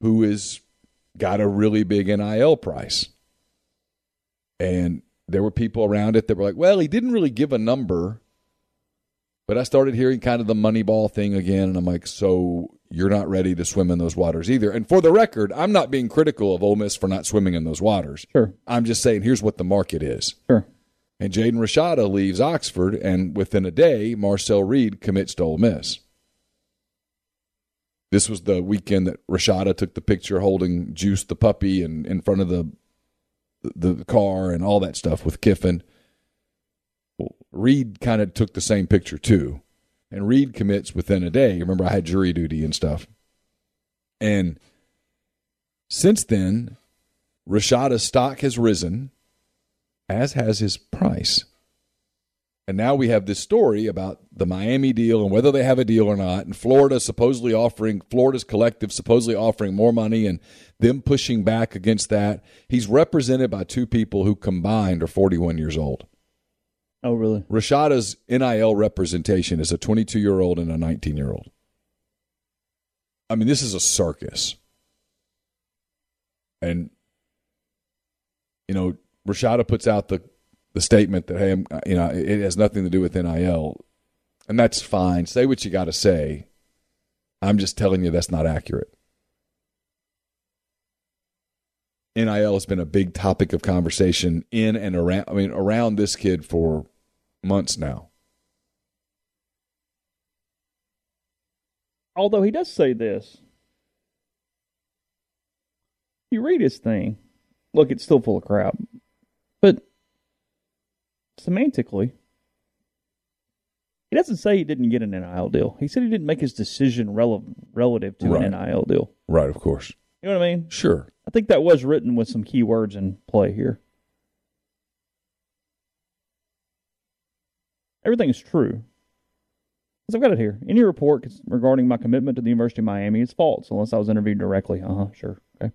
who is got a really big NIL price. And there were people around it that were like, well, he didn't really give a number. But I started hearing kind of the money ball thing again. And I'm like, so you're not ready to swim in those waters either. And for the record, I'm not being critical of Ole Miss for not swimming in those waters. Sure. I'm just saying here's what the market is. Sure. And Jaden Rashada leaves Oxford, and within a day, Marcel Reed commits to Ole Miss. This was the weekend that Rashada took the picture holding Juice the puppy and in front of the the car and all that stuff with Kiffin. Well, Reed kind of took the same picture too, and Reed commits within a day. Remember, I had jury duty and stuff, and since then, Rashada's stock has risen as has his price. And now we have this story about the Miami deal and whether they have a deal or not, and Florida supposedly offering, Florida's collective supposedly offering more money and them pushing back against that. He's represented by two people who combined are 41 years old. Oh, really? Rashada's NIL representation is a 22 year old and a 19 year old. I mean, this is a circus. And, you know, Rashada puts out the, the statement that, hey, I'm, uh, you know, it has nothing to do with NIL. And that's fine. Say what you got to say. I'm just telling you that's not accurate. NIL has been a big topic of conversation in and around, I mean, around this kid for months now. Although he does say this. You read his thing. Look, it's still full of crap. But semantically, he doesn't say he didn't get an NIL deal. He said he didn't make his decision rele- relative to Right. an NIL deal. Right, of course. You know what I mean? Sure. I think that was written with some key words in play here. Everything is true. So I've got it here. Any report regarding my commitment to the University of Miami is false unless I was interviewed directly. Uh huh, sure. Okay.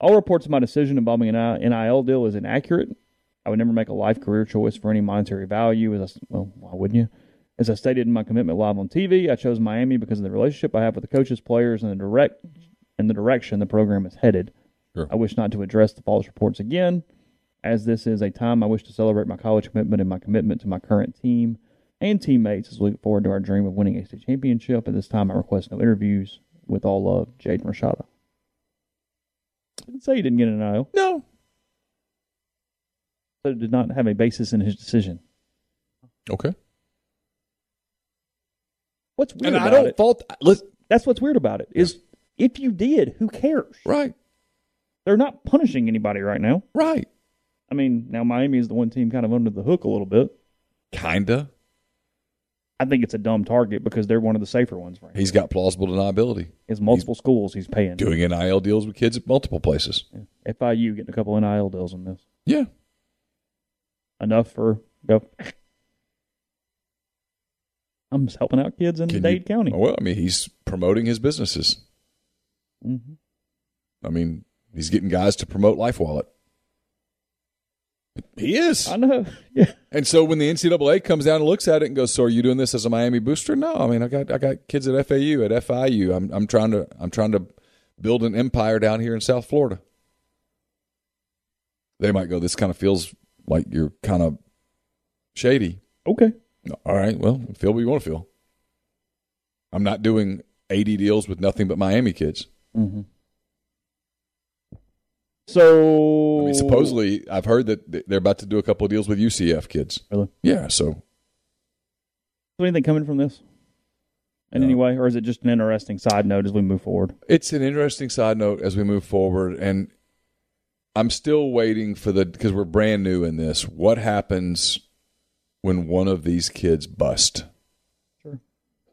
All reports of my decision involving an NIL deal is inaccurate. I would never make a life career choice for any monetary value. As I, well, why wouldn't you? As I stated in my commitment live on TV, I chose Miami because of the relationship I have with the coaches, players, and the direct and the direction the program is headed. Sure. I wish not to address the false reports again, as this is a time I wish to celebrate my college commitment and my commitment to my current team and teammates as we look forward to our dream of winning a state championship. At this time, I request no interviews. With all love, Jaden Rashada. Didn't say he didn't get an NIL. No. So it did not have a basis in his decision. Okay. What's weird And I don't it? fault. Listen, That's what's weird about it is if you did, who cares? right, They're not punishing anybody right now. right. I mean, now Miami is the one team kind of under the hook a little bit. Kinda. I think it's a dumb target because they're one of the safer ones. Right? He's got plausible deniability. It's multiple schools he's paying. Doing NIL deals with kids at multiple places. FIU getting a couple NIL deals in this. Yeah. Enough for go. I'm just helping out kids in Can Dade you- County. Well, I mean, he's promoting his businesses. Mm-hmm. I mean, he's getting guys to promote Life Wallet. He is. I know. Yeah. And so when the NCAA comes down and looks at it and goes, "So are you doing this as a Miami booster?" No, I mean, I got I got kids at FAU at FIU. I'm I'm trying to I'm trying to build an empire down here in South Florida. They might go. This kind of feels like you're kind of shady. Okay. All right, well, feel what you want to feel. I'm not doing 80 deals with nothing but Miami kids. Mm-hmm. So I mean, supposedly, I've heard that they're about to do a couple of deals with UCF kids. Really? Yeah. So anything coming from this in No. any way, or is it just an interesting side note as we move forward? it's an interesting side note as we move forward, and I'm still waiting for the because we're brand new in this. What happens when one of these kids bust? Sure.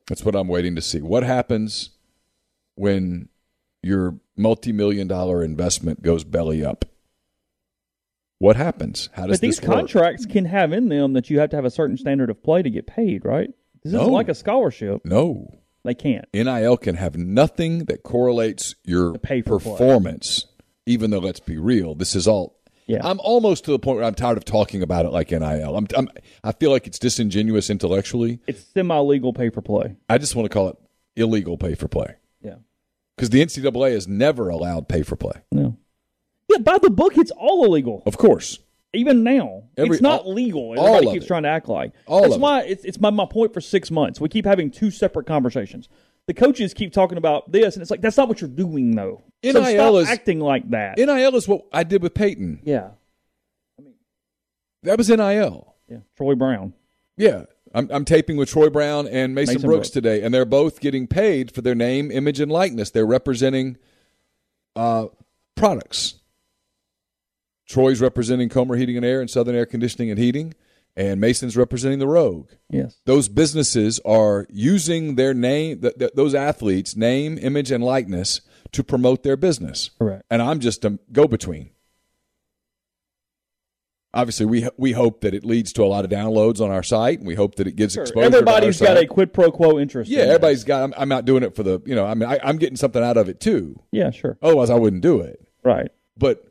That's what I'm waiting to see. What happens when your multi-million dollar investment goes belly up? What happens? How does But these contracts can have in them that you have to have a certain standard of play to get paid, right? This No. isn't like a scholarship. No. They can't. NIL can have nothing that correlates your pay for play. performance, even though let's be real, this is all. Yeah. I'm almost to the point where I'm tired of talking about it like NIL. I'm, I'm I feel like it's disingenuous intellectually. It's semi-legal pay for play. I just want to call it illegal pay for play. Because the NCAA has never allowed pay for play. No. Yeah, by the book, it's all illegal. Of course, Even now, Every- it's not all- legal. all Everybody keeps it. trying to act like. All That's why it's, it's my, my point for six months. We keep having two separate conversations. The coaches keep talking about this, and it's like that's not what you're doing, though. so NIL stop is- acting like that. NIL is what I did with Peyton. yeah, I mean That was NIL. yeah. Troy Brown. Yeah. I'm, I'm taping with Troy Brown and Mason, Mason Brooks, Brooks. today, and they're both getting paid for their name, image, and likeness. They're representing uh, products. Troy's representing Comer Heating and Air and Southern Air Conditioning and Heating, and Mason's representing the Rogue. Yes. Those businesses are using their name, th- th- those athletes' name, image, and likeness to promote their business. Correct. And I'm just a go between. Obviously, we we hope that it leads to a lot of downloads on our site, and we hope that it gives exposure. Everybody's got site. a quid pro quo interest. yeah. in. Everybody's got. I'm, I'm not doing it for the you know. I mean, I, I'm getting something out of it too. Yeah, sure. Otherwise, I wouldn't do it. Right. But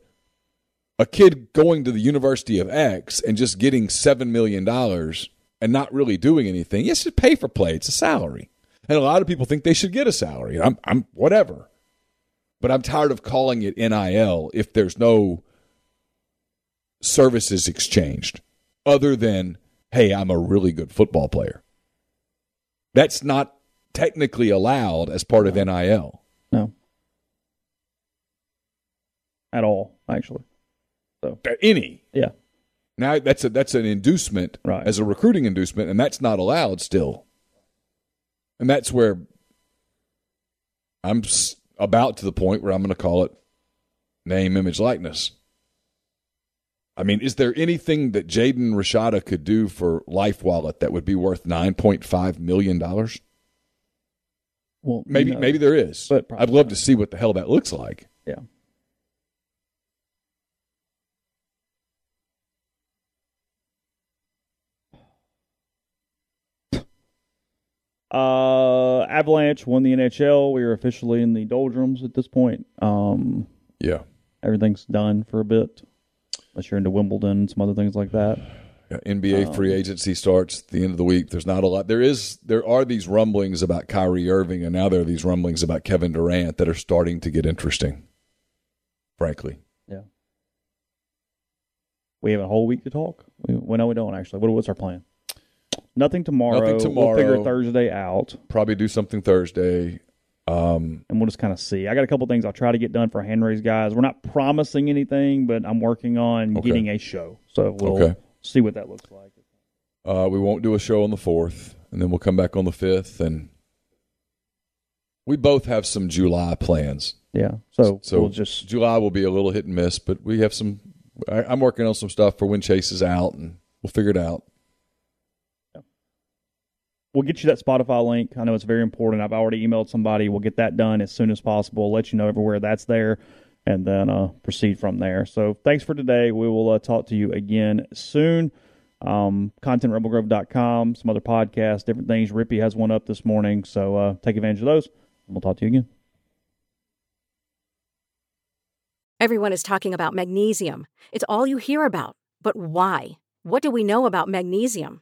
a kid going to the University of X and just getting seven million dollars and not really doing anything, yes, it's pay for play. It's a salary, and a lot of people think they should get a salary. I'm, I'm whatever, but I'm tired of calling it NIL if there's no services exchanged other than hey, I'm a really good football player. That's not technically allowed as part of NIL. No. At all, actually. So Any Yeah. Now that's a that's an inducement Right. as a recruiting inducement, and that's not allowed still. And that's where I'm about to the point where I'm going to call it name, image, likeness. I mean, is there anything that Jaden Rashada could do for Life Wallet that would be worth nine point five million dollars? Well, Maybe no. maybe there is. But I'd love not. to see what the hell that looks like. Yeah. Uh, Avalanche won the NHL. We are officially in the doldrums at this point. Um, Yeah. everything's done for a bit, unless you're into Wimbledon and some other things like that. Yeah, NBA Um, free agency starts at the end of the week. There's not a lot. There is there are these rumblings about Kyrie Irving, and now there are these rumblings about Kevin Durant that are starting to get interesting. Frankly, Yeah. We have a whole week to talk. We, well, no, we don't actually. What, what's our plan? Nothing tomorrow. Nothing We'll figure. Thursday out. probably do something Thursday. Um, and we'll just kind of see. I got a couple things I'll try to get done for Henry's guys. We're not promising anything, but I'm working on Okay. getting a show. So we'll Okay. see what that looks like. uh, we won't do a show on the fourth, and then we'll come back on the fifth, and we both have some July plans. Yeah. So, So we'll just July will be a little hit and miss, but we have some. I, I'm working on some stuff for when Chase is out, and we'll figure it out. We'll get you that Spotify link. I know it's very important. I've already emailed somebody. We'll get that done as soon as possible. Let you know everywhere that's there, and then uh, proceed from there. So thanks for today. We will uh, talk to you again soon. Um, contentrebelgrove.com, some other podcasts, different things. Rippy has one up this morning, so uh, take advantage of those. And we'll talk to you again. Everyone is talking about magnesium. It's all you hear about. But why? What do we know about magnesium?